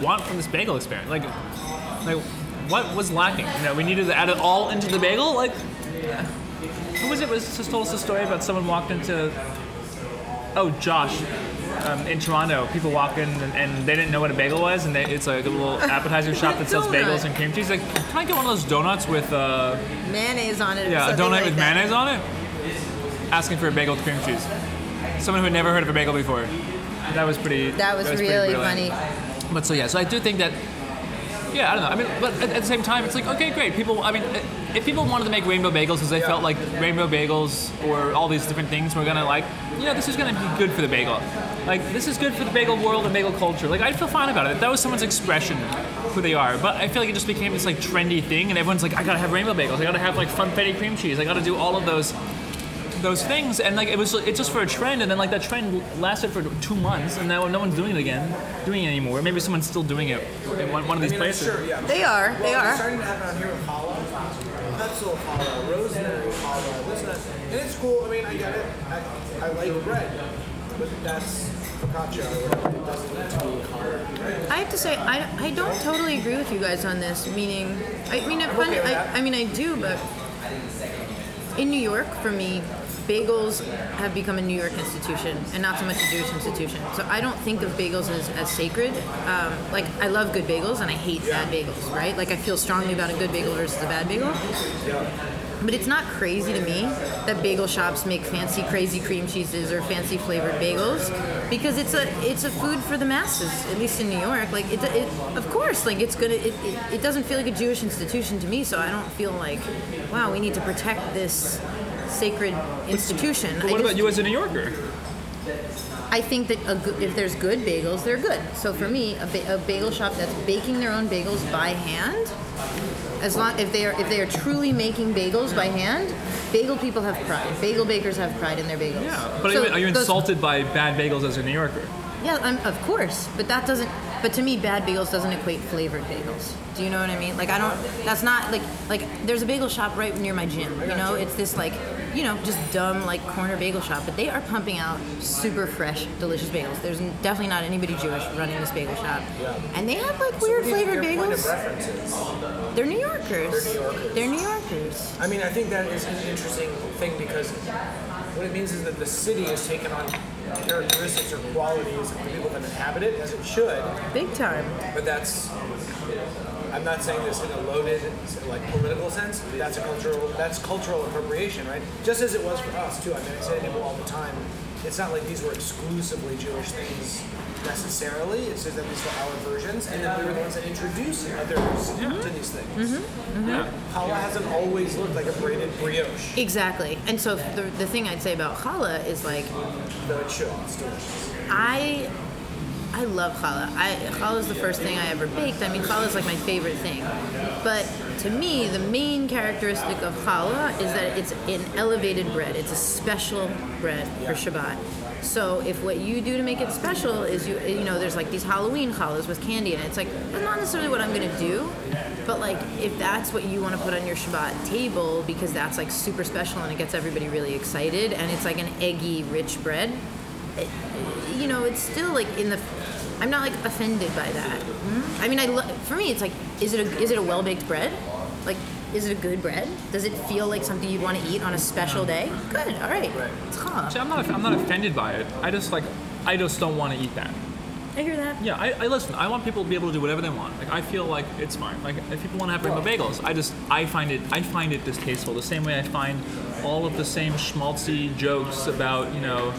Speaker 2: want from this bagel experience? Like, like what was lacking? You know, we needed to add it all into the bagel. Like, who was it? Was just told us a story about someone walked into oh, Josh, um, in Toronto, people walk in and, and they didn't know what a bagel was, and they, it's like a little appetizer shop that sells
Speaker 4: Donut.
Speaker 2: bagels and cream cheese. Like, can I get one of those donuts with uh,
Speaker 4: Mayonnaise on it.
Speaker 2: yeah, a donut
Speaker 4: like
Speaker 2: with
Speaker 4: that.
Speaker 2: mayonnaise on it? Asking for a bagel with cream cheese. Someone who had never heard of a bagel before. That was pretty.
Speaker 4: That was,
Speaker 2: pretty
Speaker 4: really funny.
Speaker 2: But so yeah, so I do think that. Yeah, I don't know. I mean, but at, at the same time, it's like okay, great. People, I mean, if people wanted to make rainbow bagels because they felt like rainbow bagels or all these different things were gonna like, you know, this is gonna be good for the bagel. Like this is good for the bagel world and bagel culture. Like I'd feel fine about it. That was someone's expression, who they are. But I feel like it just became this like trendy thing, and everyone's like, I gotta have rainbow bagels. I gotta have like funfetti cream cheese. I gotta do all of those those things and like it was it's just for a trend and then like that trend lasted for two months and now no one's doing it again doing it anymore maybe someone's still doing it in one, one of these
Speaker 3: I mean,
Speaker 2: places
Speaker 3: Sure, yeah.
Speaker 4: They are. They
Speaker 3: Well, it's
Speaker 4: are.
Speaker 3: starting to happen on here with challah, pretzel challah, rosemary challah, this and that. And it's cool. I mean, I get it. I, I like bread, but that's focaccia or whatever. It doesn't need to be hard.
Speaker 4: I have to say, I, I don't totally agree with you guys on this. Meaning, I mean, I, find,
Speaker 3: okay
Speaker 4: I. I mean, I do, but in New York, for me, bagels have become a New York institution and not so much a Jewish institution. So I don't think of bagels as, as sacred. Um, like, I love good bagels and I hate bad bagels, right? Like, I feel strongly about a good bagel versus a bad bagel. But it's not crazy to me that bagel shops make fancy, crazy cream cheeses or fancy flavored bagels because it's a it's a food for the masses. At least in New York, like it, it of course, like it's gonna it, it, it doesn't feel like a Jewish institution to me. So I don't feel like, wow, we need to protect this sacred institution.
Speaker 2: but what about you as a new yorker
Speaker 4: I think that a good, if there's good bagels, they're good. So for me, a, ba- a bagel shop that's baking their own bagels by hand, as long if they are if they are truly making bagels by hand, bagel people have pride. Bagel bakers have pride in their bagels.
Speaker 2: yeah but
Speaker 4: So
Speaker 2: are you, you
Speaker 4: those-
Speaker 2: insulted by bad bagels as a new yorker
Speaker 4: Yeah, um, of course, but that doesn't. But to me, bad bagels doesn't equate flavored bagels. Do you know what I mean? Like I don't. That's not like like. There's a bagel shop right near my gym. You know, it's this like you know just dumb like corner bagel shop, but they are pumping out super fresh, delicious bagels. There's definitely not anybody Jewish running this bagel shop, and they have like weird flavored bagels. They're New Yorkers.
Speaker 3: They're New Yorkers.
Speaker 4: They're New Yorkers.
Speaker 3: I mean, I think that is an interesting thing because what it means is that the city has taken on characteristics or qualities of the people that inhabit it, as it should.
Speaker 4: Big time.
Speaker 3: But that's. I'm not saying this in a loaded, like political sense. That's a cultural. That's cultural appropriation, right? Just as it was for us too. I mean, I say to people all the time. It's not like these were exclusively Jewish things necessarily. It's just that these were our versions, and then we were the ones that introduced others to these things. Mm-hmm. Mm-hmm. Yeah. Challah hasn't always looked like a braided brioche,
Speaker 4: Exactly. And so the, the thing I'd say about challah is like
Speaker 3: though it should. It's delicious.
Speaker 4: I I love challah. I challah is the first thing I ever baked. I mean, challah is like my favorite thing. But to me, the main characteristic of challah is that it's an elevated bread. It's a special bread for Shabbat. So if what you do to make it special is you you know there's like these Halloween challahs with candy in it. It's like that's not necessarily what I'm gonna do, but like if that's what you want to put on your Shabbat table because that's like super special and it gets everybody really excited and it's like an eggy rich bread it- you know, it's still like in the. I'm not like offended by that. Hmm? I mean, I lo- for me, it's like, is it a is it a well baked bread? Like, is it a good bread? Does it feel like something you'd want to eat on a special day? Good, all right. It's
Speaker 2: See. I'm not I'm not offended by it I just like I just don't want to eat that
Speaker 4: I hear that.
Speaker 2: Yeah, I, I listen. I want people to be able to do whatever they want. Like I feel like it's fine. Like if people want to have rainbow bagels, I just I find it I find it distasteful. The same way I find all of the same schmaltzy jokes about you know.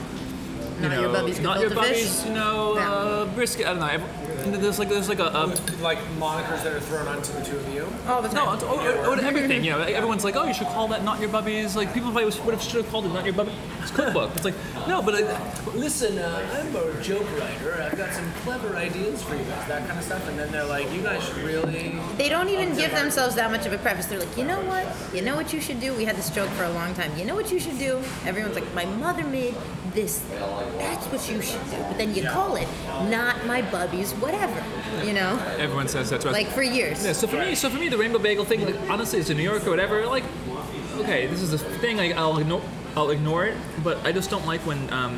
Speaker 2: You
Speaker 4: Not
Speaker 2: know,
Speaker 4: your bubbies
Speaker 2: not your bubbies, you know,
Speaker 4: Yeah.
Speaker 2: uh, brisket. I don't know. Every- There's like there's like a, a
Speaker 3: Like monikers that are thrown onto the two of you.
Speaker 4: All the
Speaker 2: no,
Speaker 4: time.
Speaker 2: it's, or, or, or everything. You know, everyone's like, oh, you should call that not your bubbies. Like people probably would have should have called it not your bubbies cookbook. It's like no, but uh,
Speaker 3: Listen, uh, I'm a joke writer. I've got some clever ideas for you guys, that kind of stuff. And then they're like, you guys should really.
Speaker 4: They don't even give themselves that much of a preface. They're like, you know what? You know what you should do? We had this joke for a long time. You know what you should do? Everyone's like, my mother made this thing. That's what you should do. But then you call it not my bubbies, whatever. You know?
Speaker 2: everyone says that's right.
Speaker 4: Like for years.
Speaker 2: Yeah, so for me, so for me, the rainbow bagel thing, like honestly, it's in New York or whatever. Like, okay, this is a thing. Like, I'll ignore, I'll ignore it. But I just don't like when, um,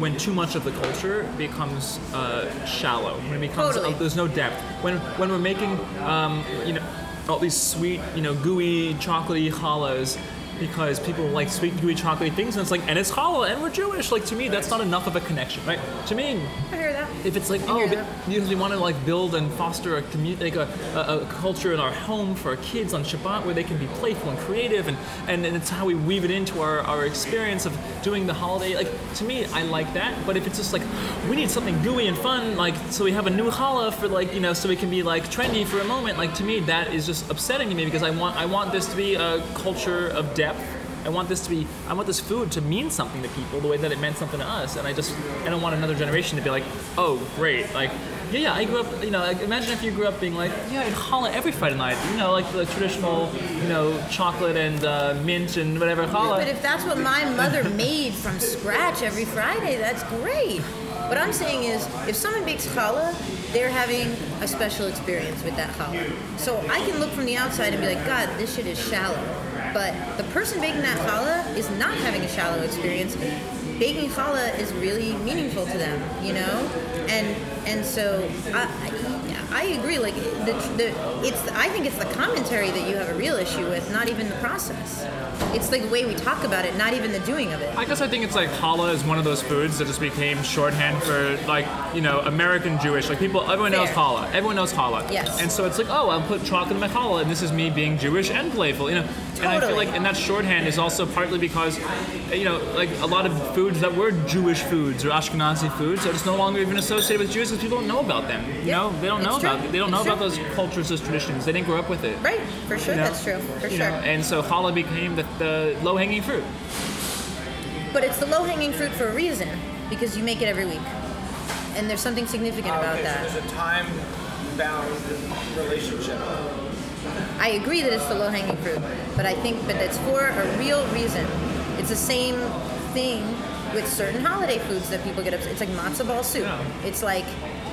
Speaker 2: when too much of the culture becomes uh, shallow. When it becomes
Speaker 4: Totally.
Speaker 2: uh, there's no depth. When when we're making, um, you know, all these sweet, you know, gooey, chocolatey challahs. Because people like sweet, gooey, chocolatey things, and it's like, and it's challah, and we're Jewish. Like to me, that's not enough of a connection, right? To me,
Speaker 4: I hear that.
Speaker 2: if it's like
Speaker 4: I
Speaker 2: oh but- because we want to like build and foster a community like a, a, a culture in our home for our kids on Shabbat where they can be playful and creative and, and, and it's how we weave it into our, our experience of doing the holiday like to me I like that but if it's just like we need something gooey and fun like so we have a new challah for like you know so we can be like trendy for a moment like to me that is just upsetting to me because I want I want this to be a culture of depth I want this to be, I want this food to mean something to people the way that it meant something to us. And I just, I don't want another generation to be like, oh, great. Like, yeah, yeah, I grew up, you know, like, imagine if you grew up being like, yeah, I'd challah every Friday night. You know, like the traditional, you know, chocolate and uh, mint and whatever challah.
Speaker 4: But if that's what my mother made from scratch every Friday, that's great. What I'm saying is, if someone bakes challah, they're having a special experience with that challah. So I can look from the outside and be like, God, this shit is shallow. But the person baking that challah is not having a shallow experience. Baking challah is really meaningful to them, you know, and and so I, I, I agree. Like the, the it's I think it's the commentary that you have a real issue with, not even the process. It's like the way we talk about it, not even the doing of it.
Speaker 2: I guess I think it's like challah is one of those foods that just became shorthand for like you know American Jewish. Like people, everyone knows challah. Everyone knows challah.
Speaker 4: Yes.
Speaker 2: And so it's like, oh, I'll put chocolate in my challah, and this is me being Jewish and playful. You know. And I feel like, and that shorthand is also partly because, you know, like a lot of foods that were Jewish foods or Ashkenazi foods are just no longer even associated with Jews because people don't know about them. You
Speaker 4: Yeah,
Speaker 2: know, they don't know
Speaker 4: it's true.
Speaker 2: about. They don't know
Speaker 4: It's
Speaker 2: about those cultures, those traditions. They didn't grow up with it.
Speaker 4: Right, for sure,
Speaker 2: you know?
Speaker 4: that's true, for
Speaker 2: You
Speaker 4: sure.
Speaker 2: know, and so challah became the, the low-hanging fruit.
Speaker 4: But it's the low hanging fruit for a reason, because you make it every week. And there's something significant about
Speaker 3: okay,
Speaker 4: that.
Speaker 3: so there's a time bound relationship.
Speaker 4: I agree that it's the low hanging fruit, but I think but it's for a real reason. It's the same thing with certain holiday foods that people get upset. It's like matzo ball soup. It's like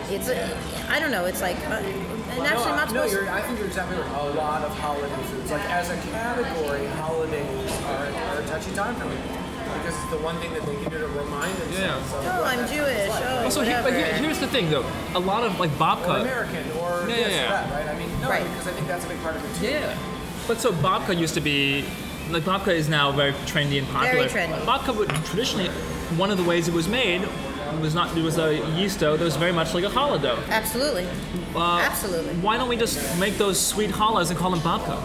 Speaker 4: it's a, I don't know. It's like uh,
Speaker 3: no,
Speaker 4: matzo
Speaker 3: no, you're,
Speaker 4: soup.
Speaker 3: I think you're exactly right. A lot of holiday foods, like as a category, holidays are, are a touchy time for me because it's the one thing that they can do to remind themselves of
Speaker 4: Oh, I'm Jewish.
Speaker 3: is like.
Speaker 4: Oh,
Speaker 2: So here, but here, here's the thing, though. A lot of like
Speaker 3: or
Speaker 2: babka.
Speaker 3: American or
Speaker 2: Yeah, yeah, yeah.
Speaker 3: that, right? I mean, no,
Speaker 4: Right.
Speaker 3: because I think that's a big part of it too.
Speaker 2: Yeah. But so babka used to be, like babka is now very trendy and popular.
Speaker 4: Very trendy.
Speaker 2: Babka would traditionally, one of the ways it was made was not it was a yeast dough that was very much like a challah dough.
Speaker 4: Absolutely.
Speaker 2: Uh,
Speaker 4: Absolutely.
Speaker 2: Why don't we just make those sweet challahs and call them babka?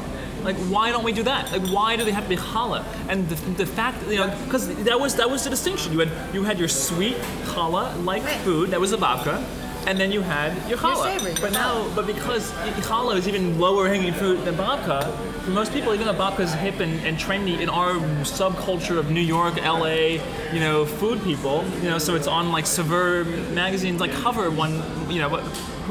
Speaker 2: Like, why don't we do that? Like, why do they have to be challah? And the, the fact, you know, because that was that was the distinction. You had you had your sweet challah like
Speaker 4: Right.
Speaker 2: food that was a babka, and then you had your challah.
Speaker 4: savory,
Speaker 2: but
Speaker 4: your
Speaker 2: now, but because challah is even lower hanging fruit than babka, for most people, even though babka is hip and, and trendy in our subculture of New York, LA, you know, food people, you know, so it's on like Saveur magazine's like cover one, you know, what,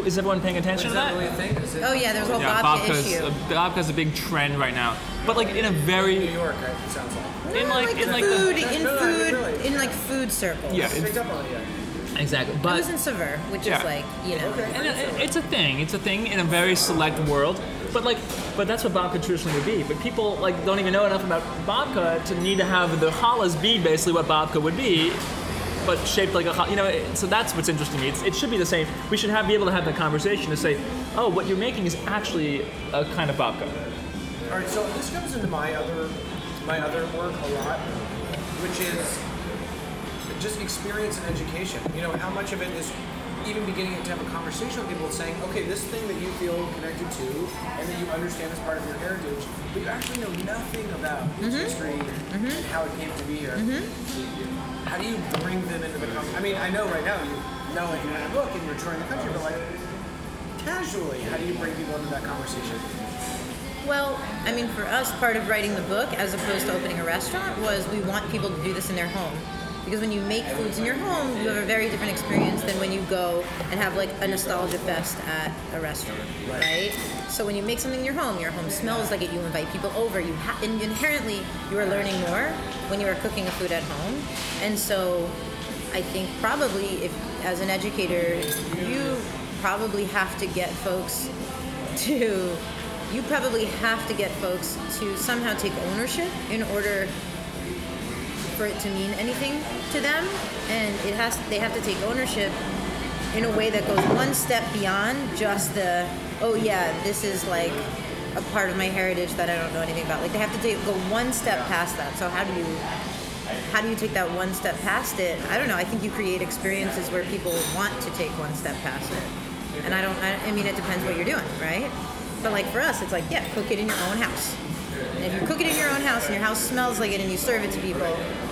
Speaker 2: is everyone paying attention
Speaker 3: Is
Speaker 2: to
Speaker 3: that
Speaker 2: that?
Speaker 3: really a thing? Is it
Speaker 4: Oh yeah, there's a whole
Speaker 2: Yeah,
Speaker 4: babka
Speaker 2: babka's
Speaker 4: issue.
Speaker 2: a, babka's a big trend right now, but like in a very New
Speaker 3: York? Right? It sounds like.
Speaker 2: in
Speaker 4: No,
Speaker 2: like
Speaker 4: like
Speaker 2: in like
Speaker 4: food,
Speaker 2: the,
Speaker 4: in
Speaker 3: No, no, I mean,
Speaker 4: food,
Speaker 3: really.
Speaker 4: in like food circles.
Speaker 2: yeah, it's,
Speaker 3: up on it
Speaker 2: exactly.
Speaker 4: I
Speaker 2: But
Speaker 4: was in Saveur, which
Speaker 2: Yeah.
Speaker 4: is like you know.
Speaker 2: and it, it's a thing. It's a thing in a very select world. But like, but that's what babka traditionally would be. But people like don't even know enough about babka to need to have the challahs be basically what babka would be, but shaped like a you know. So that's what's interesting to me. It's, it should be the same. We should have be able to have the conversation to say, oh, what you're making is actually a kind of babka.
Speaker 3: All right, so this comes into my other my other work a lot, which is just experience and education. You know, how much of it is even beginning to have a conversation with people saying, okay, this thing that you feel connected to and that you understand as part of your heritage, but you actually know nothing about its history and mm-hmm. how it came to be here. Mm-hmm. How do you bring them into the conversation? I mean, I know right now you know you're in a book and you're touring the country, but like casually, how do you bring people into that conversation?
Speaker 4: Well, I mean, for us, part of writing the book, as opposed to opening a restaurant, was we want people to do this in their home. Because when you make foods in your home, you have a very different experience than when you go and have like a nostalgia fest at a restaurant, right? So when you make something in your home, your home smells like it. You invite people over. You ha- and inherently you are learning more when you are cooking a food at home. And so, I think probably if as an educator, you probably have to get folks to you probably have to get folks to somehow take ownership in order for it to mean anything to them and it has they have to take ownership in a way that goes one step beyond just the oh yeah this is like a part of my heritage that I don't know anything about. Like they have to take, go one step past that. So how do you how do you take that one step past it? I don't know. I think you create experiences where people want to take one step past it. And I don't. I, I mean, it depends what you're doing, right? But like for us, it's like yeah, cook it in your own house. And if you cook it in your own house and your house smells like it and you serve it to people,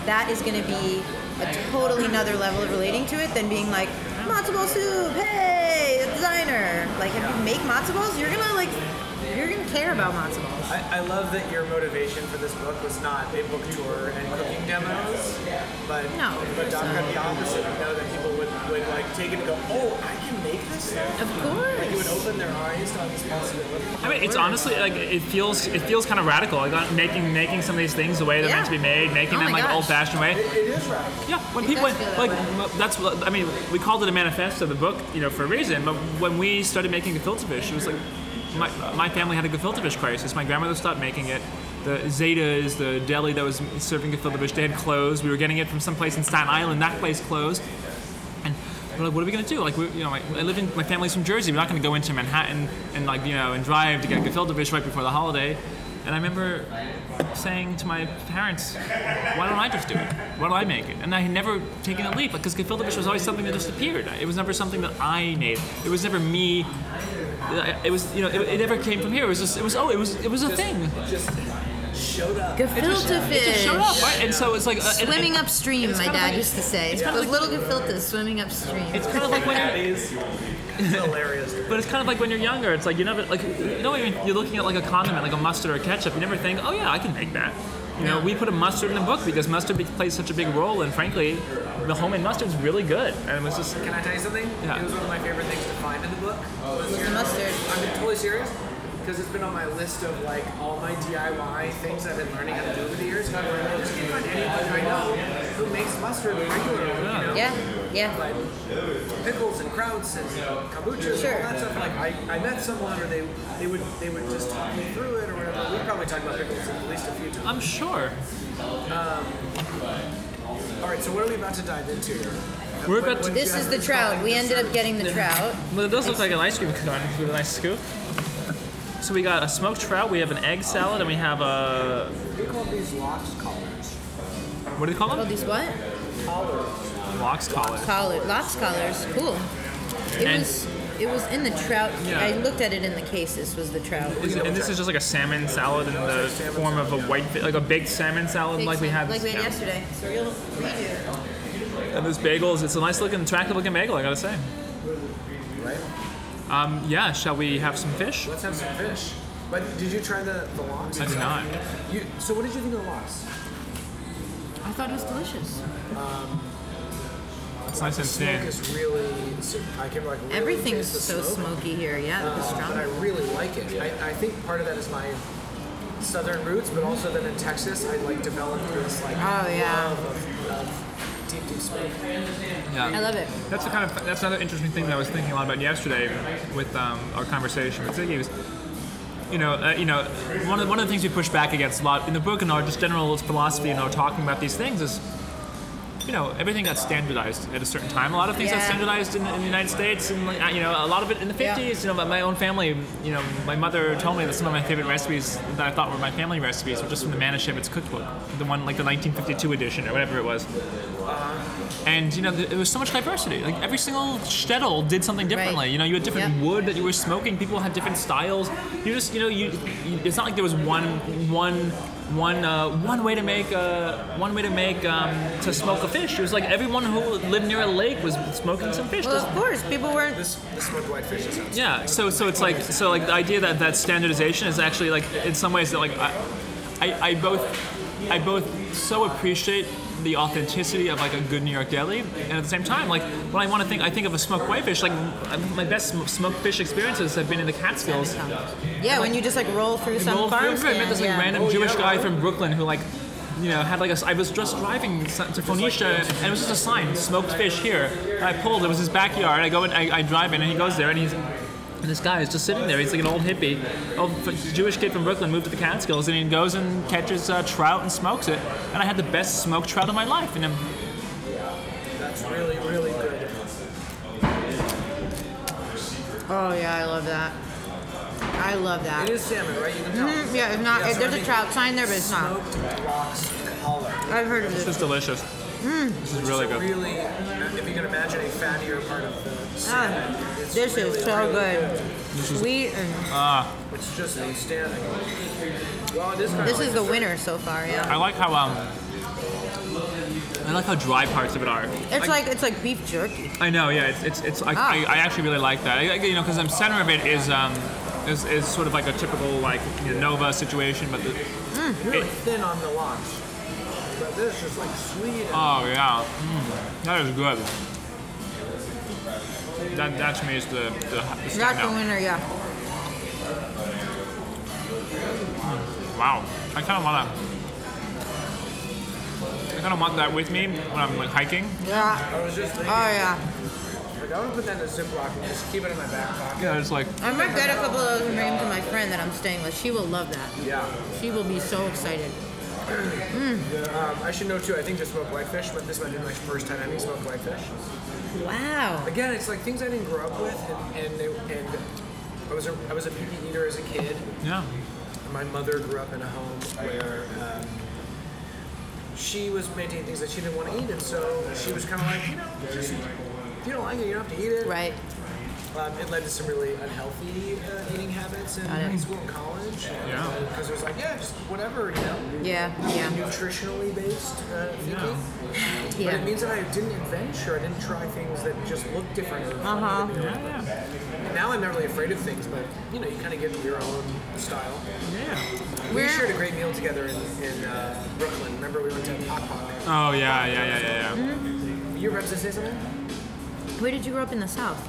Speaker 4: that is going to be a totally another level of relating to it than being like matzo ball soup. Hey, a designer. Like if you make matzo balls, you're gonna like you're gonna care about matzo balls.
Speaker 3: I, I love that your motivation for this book was not a book tour and cooking demos, but
Speaker 4: No,
Speaker 3: but
Speaker 4: it's
Speaker 3: Doc
Speaker 4: not.
Speaker 3: had the opposite. You know that people would, would like take it and go, oh, I can make this. stuff."
Speaker 4: Of
Speaker 3: Like it would open their eyes to all these possibilities.
Speaker 2: I mean, it's honestly like it feels it feels kind of radical. Like making making some of these things the way they're meant to be made, making
Speaker 4: Oh
Speaker 2: them like
Speaker 4: gosh.
Speaker 2: old fashioned way.
Speaker 3: It is radical.
Speaker 2: Yeah, when
Speaker 4: It
Speaker 2: people
Speaker 4: does feel that
Speaker 2: like
Speaker 4: way.
Speaker 2: that's what I mean. We called it a manifesto, of the book, you know, for a reason. But when we started making gefilte fish, it was like my, my family had a gefilte fish crisis. My grandmother stopped making it. The Zeta's, the deli that was serving gefilte fish, they had closed. We were getting it from some place in Staten Island. That place closed. And we're like, what are we gonna do? Like, we, you know, my, I live in my family's from Jersey. We're not gonna go into Manhattan and like, you know, and drive to get gefilte fish right before the holiday. And I remember saying to my parents, why don't I just do it? Why don't I make it? And I had never taken a leap because gefilte fish was always something that just appeared. It was never something that I made. It was never me. It was, you know, it, it never came from here. It was just, it was, oh, it was, it was a thing.
Speaker 3: Just showed up.
Speaker 4: Gefilte
Speaker 2: It
Speaker 4: fish.
Speaker 2: just showed up, right? And so it's like uh, and-
Speaker 4: Swimming
Speaker 2: and-
Speaker 4: upstream, my dad
Speaker 2: like-
Speaker 4: used to say.
Speaker 2: it's kinda
Speaker 4: Those
Speaker 2: like-
Speaker 4: little gefiltes swimming upstream.
Speaker 2: It's kind of like when you're,
Speaker 3: Patties. It's hilarious.
Speaker 2: But it's kind of like when you're younger. It's like you never like you know you're looking at like a condiment, like a mustard or a ketchup. You never think, oh yeah, I can make that. You know, we put a mustard in the book because mustard plays such a big role, and frankly, the homemade mustard's really good. And it was just
Speaker 3: Can I tell you something?
Speaker 2: Yeah.
Speaker 3: It was one of my favorite things to find in the book. Was
Speaker 4: the mustard.
Speaker 3: I'm being totally serious because it's been on my list of like all my DIY things I've been learning how to do over the years. And I'm like, well, just can't find anybody I know who makes mustard regularly. You know?
Speaker 4: Yeah, yeah.
Speaker 3: Like pickles and krauts and kombucha
Speaker 4: Sure.
Speaker 3: and all that stuff. Like I, I met someone or they they would they would just talk me through it or whatever. We probably talked about pickles at least a few times.
Speaker 2: I'm sure.
Speaker 3: Um, all right, so what are we about to dive into? here?
Speaker 2: We're about to-
Speaker 4: This is the trout. We ended up getting the trout.
Speaker 2: Well, it does look like an ice cream cone with a nice scoop. So we got a smoked trout. We have an egg salad, and we have a
Speaker 3: We call these lox collars.
Speaker 2: What do they call
Speaker 4: Oh,
Speaker 2: them?
Speaker 4: these what?
Speaker 2: Lox collars.
Speaker 4: Collar, lox collars. Cool. It
Speaker 2: And-
Speaker 4: was. It was in the trout.
Speaker 2: Yeah.
Speaker 4: I looked at it in the case. This was the trout.
Speaker 2: And this is just like a salmon salad in the form of a white, like a baked salmon salad, like we had.
Speaker 4: like we had
Speaker 2: yeah.
Speaker 4: yesterday. So real redo.
Speaker 2: And this bagels, it's a nice looking, attractive looking bagel, I gotta say.
Speaker 3: Right?
Speaker 2: Um, yeah, shall we have some fish?
Speaker 3: Let's have some fish. But did you try the, the lox?
Speaker 2: I did not.
Speaker 3: You, so what did you think of the lox?
Speaker 4: I thought it was delicious.
Speaker 2: It's nice and
Speaker 3: smoke
Speaker 2: thin.
Speaker 3: is really, I can like really
Speaker 4: Everything's
Speaker 3: taste the
Speaker 4: so
Speaker 3: smoke,
Speaker 4: smoky here. Yeah, the
Speaker 3: uh,
Speaker 4: strong.
Speaker 3: but I really like it. I, I think part of that is my southern roots, but also that in Texas I like developed this like
Speaker 4: Oh, yeah.
Speaker 3: love of, of deep deep smoke.
Speaker 4: I love it.
Speaker 2: That's the kind of that's another interesting thing that I was thinking a lot about yesterday with um, our conversation with Ziggy was, you know, uh, you know, one of one of the things we push back against a lot in the book and our just general philosophy, you know, talking about these things is. You know, everything got standardized at a certain time. A lot of things got standardized in, in the United States, and you know, a lot of it in the 50s.
Speaker 4: Yeah.
Speaker 2: You know, my, my own family. You know, my mother told me that some of my favorite recipes that I thought were my family recipes were just from the Manischewitz cookbook, the one like the 1952 edition or whatever it was. And you know, th- there was so much diversity. Like every single shtetl did something differently.
Speaker 4: Right.
Speaker 2: You know, you had different
Speaker 4: Yep.
Speaker 2: wood that you were smoking. People had different styles. You just, you know, you, you it's not like there was one, one, one, uh, one way to make, uh, one way to make um, to smoke a fish. It was like everyone who lived near a lake was smoking some fish.
Speaker 4: Well, of course, people weren't.
Speaker 3: This this smoked whitefish is outstanding.
Speaker 2: yeah. So so it's like so like the idea that that standardization is actually like in some ways that like I, I, I both I both so appreciate the authenticity of like a good New York deli, and at the same time, like when I want to think, I think of a smoked whitefish. Like my best smoked fish experiences have been in the Catskills.
Speaker 4: Yeah, when you just like roll through some
Speaker 2: Roll
Speaker 4: farm
Speaker 2: through, I met this like
Speaker 4: yeah.
Speaker 2: random
Speaker 3: Oh,
Speaker 2: Jewish
Speaker 3: yeah,
Speaker 2: guy
Speaker 3: right.
Speaker 2: from Brooklyn who like. You know, had like a. I was just driving to Phoenicia, and it was just a sign, smoked fish here. And I pulled. It was his backyard. I go and I, I drive in, and he goes there, and he's and this guy is just sitting there. He's like an old hippie, old Jewish kid from Brooklyn, moved to the Catskills, and he goes and catches uh, trout and smokes it. And I had the best smoked trout of my life. And I'm,
Speaker 3: That's really really good.
Speaker 4: Oh yeah, I love that. I love that.
Speaker 3: It is salmon, right? You can tell.
Speaker 4: Mhm, Yeah, it's not.
Speaker 3: Yeah, so
Speaker 4: there's
Speaker 3: I
Speaker 4: a
Speaker 3: mean,
Speaker 4: trout sign there, but it's not.
Speaker 3: Smoked lox collar.
Speaker 4: I've heard of
Speaker 2: This
Speaker 4: this.
Speaker 2: is delicious. This is really good.
Speaker 3: Really, if you can imagine a fattier part of the
Speaker 4: Ah,
Speaker 3: salmon, it's
Speaker 4: this
Speaker 3: really,
Speaker 4: is so
Speaker 3: really
Speaker 4: good. Sweet and
Speaker 2: Ah,
Speaker 3: It's just outstanding. Well, it is kind
Speaker 4: this
Speaker 3: of like
Speaker 4: is the winner so far. Yeah.
Speaker 2: I
Speaker 4: Yeah.
Speaker 2: like how um, I like how dry parts of it are.
Speaker 4: It's like it's like beef jerky.
Speaker 2: I know, yeah. It's it's, it's I,
Speaker 4: Ah.
Speaker 2: I, I actually really like that. I, I- you know, because the center of it is um is, is sort of like a typical like you know, Nova situation, but the,
Speaker 3: Really
Speaker 2: it-
Speaker 3: thin on the lox. But this is like sweet.
Speaker 2: oh yeah, mm, that is good. That that to me is the the, the
Speaker 4: That's the winner. Yeah.
Speaker 2: Wow, I kind of wanna. I kind of want that with me when I'm like hiking.
Speaker 4: Yeah.
Speaker 3: I was just
Speaker 4: Oh yeah.
Speaker 3: like, I want to put that in a Ziploc and just keep it in my back pocket.
Speaker 2: Yeah, it's like
Speaker 4: I might get a couple of those and bring them to my friend that I'm staying with. She will love that.
Speaker 3: Yeah.
Speaker 4: She will be so excited.
Speaker 3: Um, I should know too. I think just smoked whitefish, but this might be my first time having smoked whitefish.
Speaker 4: Wow.
Speaker 3: Again, it's like things I didn't grow up with, and and, they, and I was a I was a picky eater as a kid.
Speaker 2: yeah.
Speaker 3: My mother grew up in a home where um, she was maintaining things that she didn't want to eat, and so she was kind of like, you know, just if you don't like it, you don't have to eat it.
Speaker 4: Right.
Speaker 3: Um, it led to some really unhealthy uh, eating habits in high school and college.
Speaker 2: Yeah.
Speaker 3: Because it was like, yeah, just whatever, you know.
Speaker 4: Yeah. Yeah.
Speaker 3: Nutritionally based uh, thinking. But
Speaker 4: Yeah.
Speaker 3: it means that I didn't adventure. I didn't try things that just looked different.
Speaker 4: Uh-huh.
Speaker 3: to me. And now I'm not really afraid of things, but you know, you kind of get your own style.
Speaker 2: Yeah.
Speaker 3: We
Speaker 4: Where-
Speaker 3: shared a great meal together in, in uh, Brooklyn. Remember we went to Hot Pot.
Speaker 2: Oh yeah, yeah, yeah, yeah, yeah.
Speaker 3: You were about to say something?
Speaker 4: Where did you grow up in the South?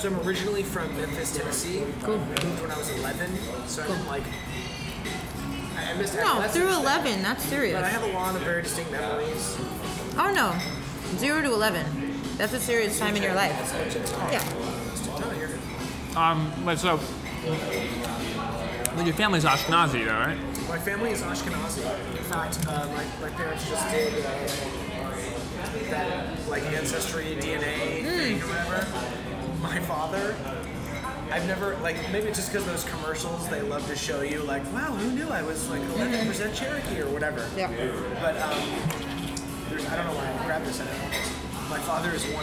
Speaker 3: So I'm originally from Memphis, Tennessee.
Speaker 4: Cool.
Speaker 3: Moved when I was 11, so I didn't like. I I missed
Speaker 4: No,
Speaker 3: adolescence
Speaker 4: through
Speaker 3: there.
Speaker 4: 11. That's serious.
Speaker 3: But I have a lot of very distinct memories.
Speaker 4: Oh no, zero to 11. That's a serious time in your life. Yeah.
Speaker 3: No, you're good.
Speaker 2: Um, but so, but your family's Ashkenazi, though, right?
Speaker 3: My family is Ashkenazi. In fact, uh, my, my parents just did uh, that like ancestry DNA thing or whatever. My father, I've never like maybe it's just because those commercials they love to show you like wow who knew I was like 11 percent Cherokee or whatever.
Speaker 4: Yeah.
Speaker 3: But um, there's I don't know why I grabbed this. I don't know. My father is 100%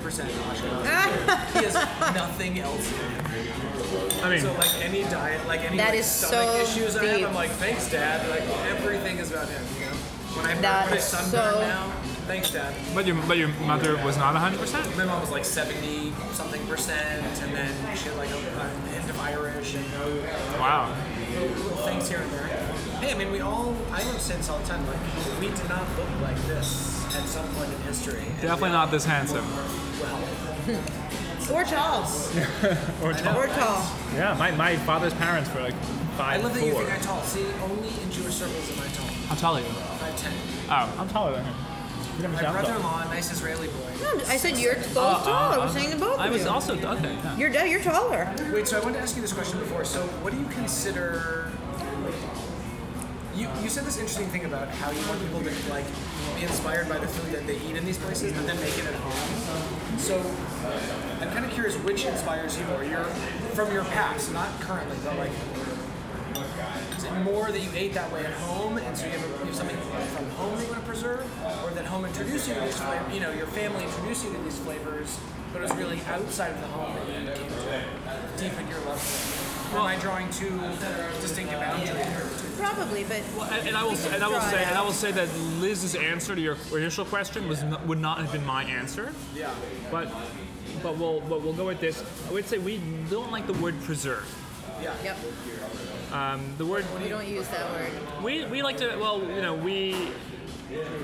Speaker 3: Ashkenazi. he has nothing else in him.
Speaker 2: I mean,
Speaker 3: So like any diet, like any
Speaker 4: That
Speaker 3: like,
Speaker 4: is
Speaker 3: stomach
Speaker 4: so
Speaker 3: issues I have, I'm like, thanks, Dad. Like everything is about him. You know, when I
Speaker 4: That
Speaker 3: when I
Speaker 4: is
Speaker 3: sunburn
Speaker 4: so-
Speaker 3: now, thanks, Dad.
Speaker 2: but your but your mother was not 100. percent
Speaker 3: My mom was like 70 something percent, and then she had like a, a hint of Irish and
Speaker 2: Wow.
Speaker 3: little things here and there. Hey, I mean, we all, I love say this all the time, like, we did not look like this at some point in history. And
Speaker 2: Definitely not this handsome.
Speaker 4: Or tall.
Speaker 2: Or tall.
Speaker 4: Or tall.
Speaker 2: Yeah, my, my father's parents were like five.
Speaker 3: I love that you think I'm tall. See, only in Jewish circles am I tall.
Speaker 2: How tall are you?
Speaker 3: 5'10.
Speaker 2: Oh, I'm taller than him. You never
Speaker 3: My brother-in-law, a nice Israeli boy.
Speaker 4: No, I said you're uh, both uh, tall. I was uh, saying to both
Speaker 2: I
Speaker 4: of
Speaker 2: was
Speaker 4: you.
Speaker 2: also okay. Yeah.
Speaker 4: You're you're taller.
Speaker 3: Wait, so I wanted to ask you this question before. So, what do you consider? You, you said this interesting thing about how you want people to like be inspired by the food that they eat in these places, but then make it at home. So, I'm kind of curious which inspires you more. Your from your past, not currently, but like, is it more that you ate that way at home, and so you have, a, you have something from home that you want to preserve, or that home introduced you to these flavors? You know, your family introduced you to these flavors, but it was really outside of the home that you came to deepen your love. for it. Or am I drawing too distinctive boundaries?
Speaker 4: Probably, but
Speaker 2: And, and I will
Speaker 4: We
Speaker 2: and I will say and I will say that Liz's answer to your initial question was not, would not have been my answer.
Speaker 3: Yeah.
Speaker 2: But but we'll but we'll go with this. I would say we don't like the word preserve.
Speaker 3: Yeah.
Speaker 4: yep,
Speaker 2: Um, the word
Speaker 4: we don't use that word.
Speaker 2: we, we like to well you know we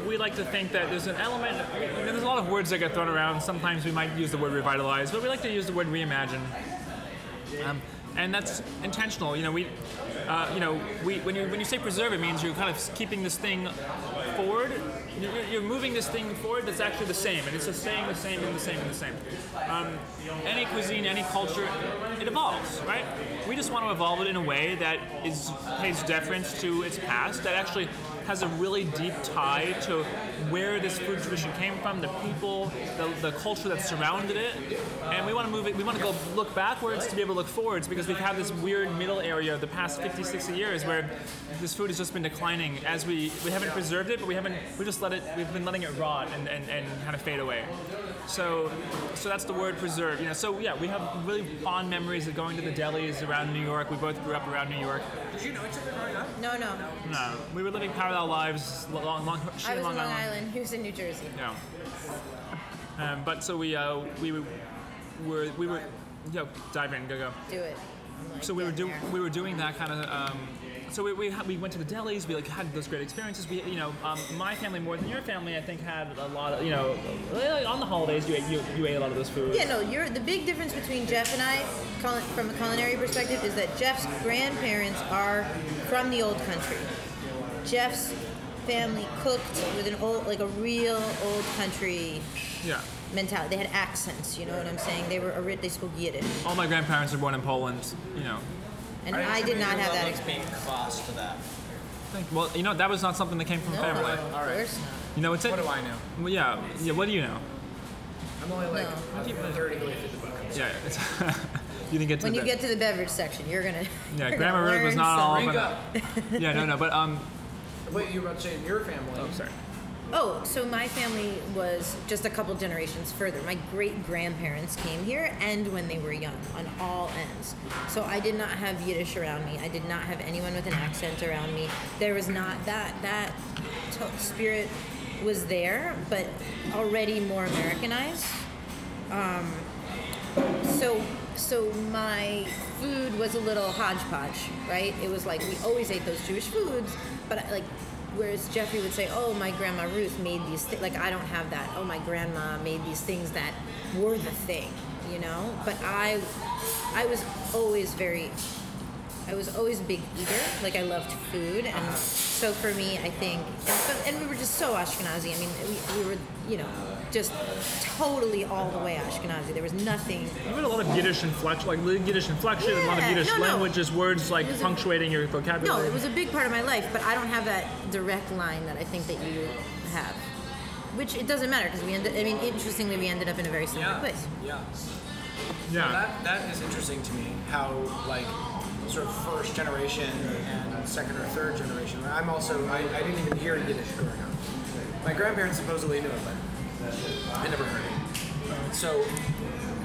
Speaker 2: we like to think that there's an element I mean, there's a lot of words that get thrown around. Sometimes we might use the word revitalize but we like to use the word reimagine. Um, and that's intentional. You know we uh, you know we when you when you say preserve it means you're kind of keeping this thing forward you're, you're moving this thing forward that's actually the same and it's just staying the same and the same and the same. Um, any cuisine any culture it evolves right? We just want to evolve it in a way that is pays deference to its past that actually has a really deep tie to where this food tradition came from, the people, the, the culture that surrounded it, and we want to move it. We want to go look backwards to be able to look forwards because we've had this weird middle area the past 50, 60 years where this food has just been declining as we we haven't preserved it, but we haven't we just let it. We've been letting it rot and, and, and kind of fade away. So, so that's the word preserve. You know, so yeah, we have really fond memories of going to the delis around New York. We both grew up around New York.
Speaker 3: Did you know each other growing up?
Speaker 4: No, no.
Speaker 2: No, we were living parallel lives, long, long, long,
Speaker 4: I was in Long Island. He was in New Jersey.
Speaker 2: Yeah. Um, but so we uh, we were, were we were yo dive in go go.
Speaker 4: Do it. Like,
Speaker 2: So we were
Speaker 4: getting
Speaker 2: doing
Speaker 4: there.
Speaker 2: we were doing that kind of. Um, so we, we, we went to the delis. We like had those great experiences. We you know um, my family more than your family I think had a lot of you know like, on the holidays you ate you, you ate a lot of those foods.
Speaker 4: Yeah, no, you're the big difference between Jeff and I, from a culinary perspective, is that Jeff's grandparents are from the old country. Jeff's family cooked with an old, like a real old country
Speaker 2: Yeah.
Speaker 4: mentality. They had accents. You know what I'm saying? They were they spoke Yiddish,
Speaker 2: All my grandparents were born in Poland. You know.
Speaker 4: And I did not have that
Speaker 3: Like being
Speaker 4: experience.
Speaker 3: crossed to that.
Speaker 2: Think- Well, you know that was not something that came from
Speaker 4: No,
Speaker 2: family.
Speaker 4: of course not.
Speaker 2: You know, it's it.
Speaker 3: What do I know?
Speaker 2: Well, yeah, yeah. What do you know?
Speaker 3: I'm only like
Speaker 4: No.
Speaker 3: a third of the way through the book.
Speaker 2: Yeah, it's you didn't get to
Speaker 4: When
Speaker 2: the
Speaker 4: you get to the beverage section, you're gonna.
Speaker 2: Yeah,
Speaker 4: you're
Speaker 2: Grandma
Speaker 4: gonna
Speaker 2: Ruth was
Speaker 4: learn
Speaker 2: not all
Speaker 4: something.
Speaker 2: over that. Yeah, no, no, but um,
Speaker 3: Wait, you were about to say in your family.
Speaker 2: oh, sorry.
Speaker 4: Oh, so my family was just a couple generations further. My great grandparents came here and when they were young on all ends. So I did not have Yiddish around me. I did not have anyone with an accent around me. There was not that that to- spirit was there, but already more Americanized. Um, so so my food was a little hodgepodge, right? It was like we always ate those Jewish foods, but like whereas Jeffrey would say, "Oh, my grandma Ruth made these things." like I don't have that. Oh, my grandma made these things that were the thing, you know? But I I was always very I was always a big eater. Like I loved food, and uh-huh. so for me, I think, and, so, and we were just so Ashkenazi. I mean, we, we were, you know, just totally all the way Ashkenazi. There was nothing.
Speaker 2: You had a lot of Yiddish inflection, like Yiddish inflection, a lot of Yiddish
Speaker 4: no, no.
Speaker 2: languages, words like
Speaker 4: It was a-
Speaker 2: punctuating your vocabulary.
Speaker 4: No, it was a big part of my life, but I don't have that direct line that I think that you have. Which it doesn't matter because we ended. I mean, interestingly, we ended up in a very similar
Speaker 3: Yeah.
Speaker 4: place.
Speaker 3: Yeah.
Speaker 2: yeah.
Speaker 3: That that is interesting to me. How like sort of first generation and second or third generation. I'm also I, I didn't even hear Yiddish growing up. My grandparents supposedly knew it, but I never heard it. So,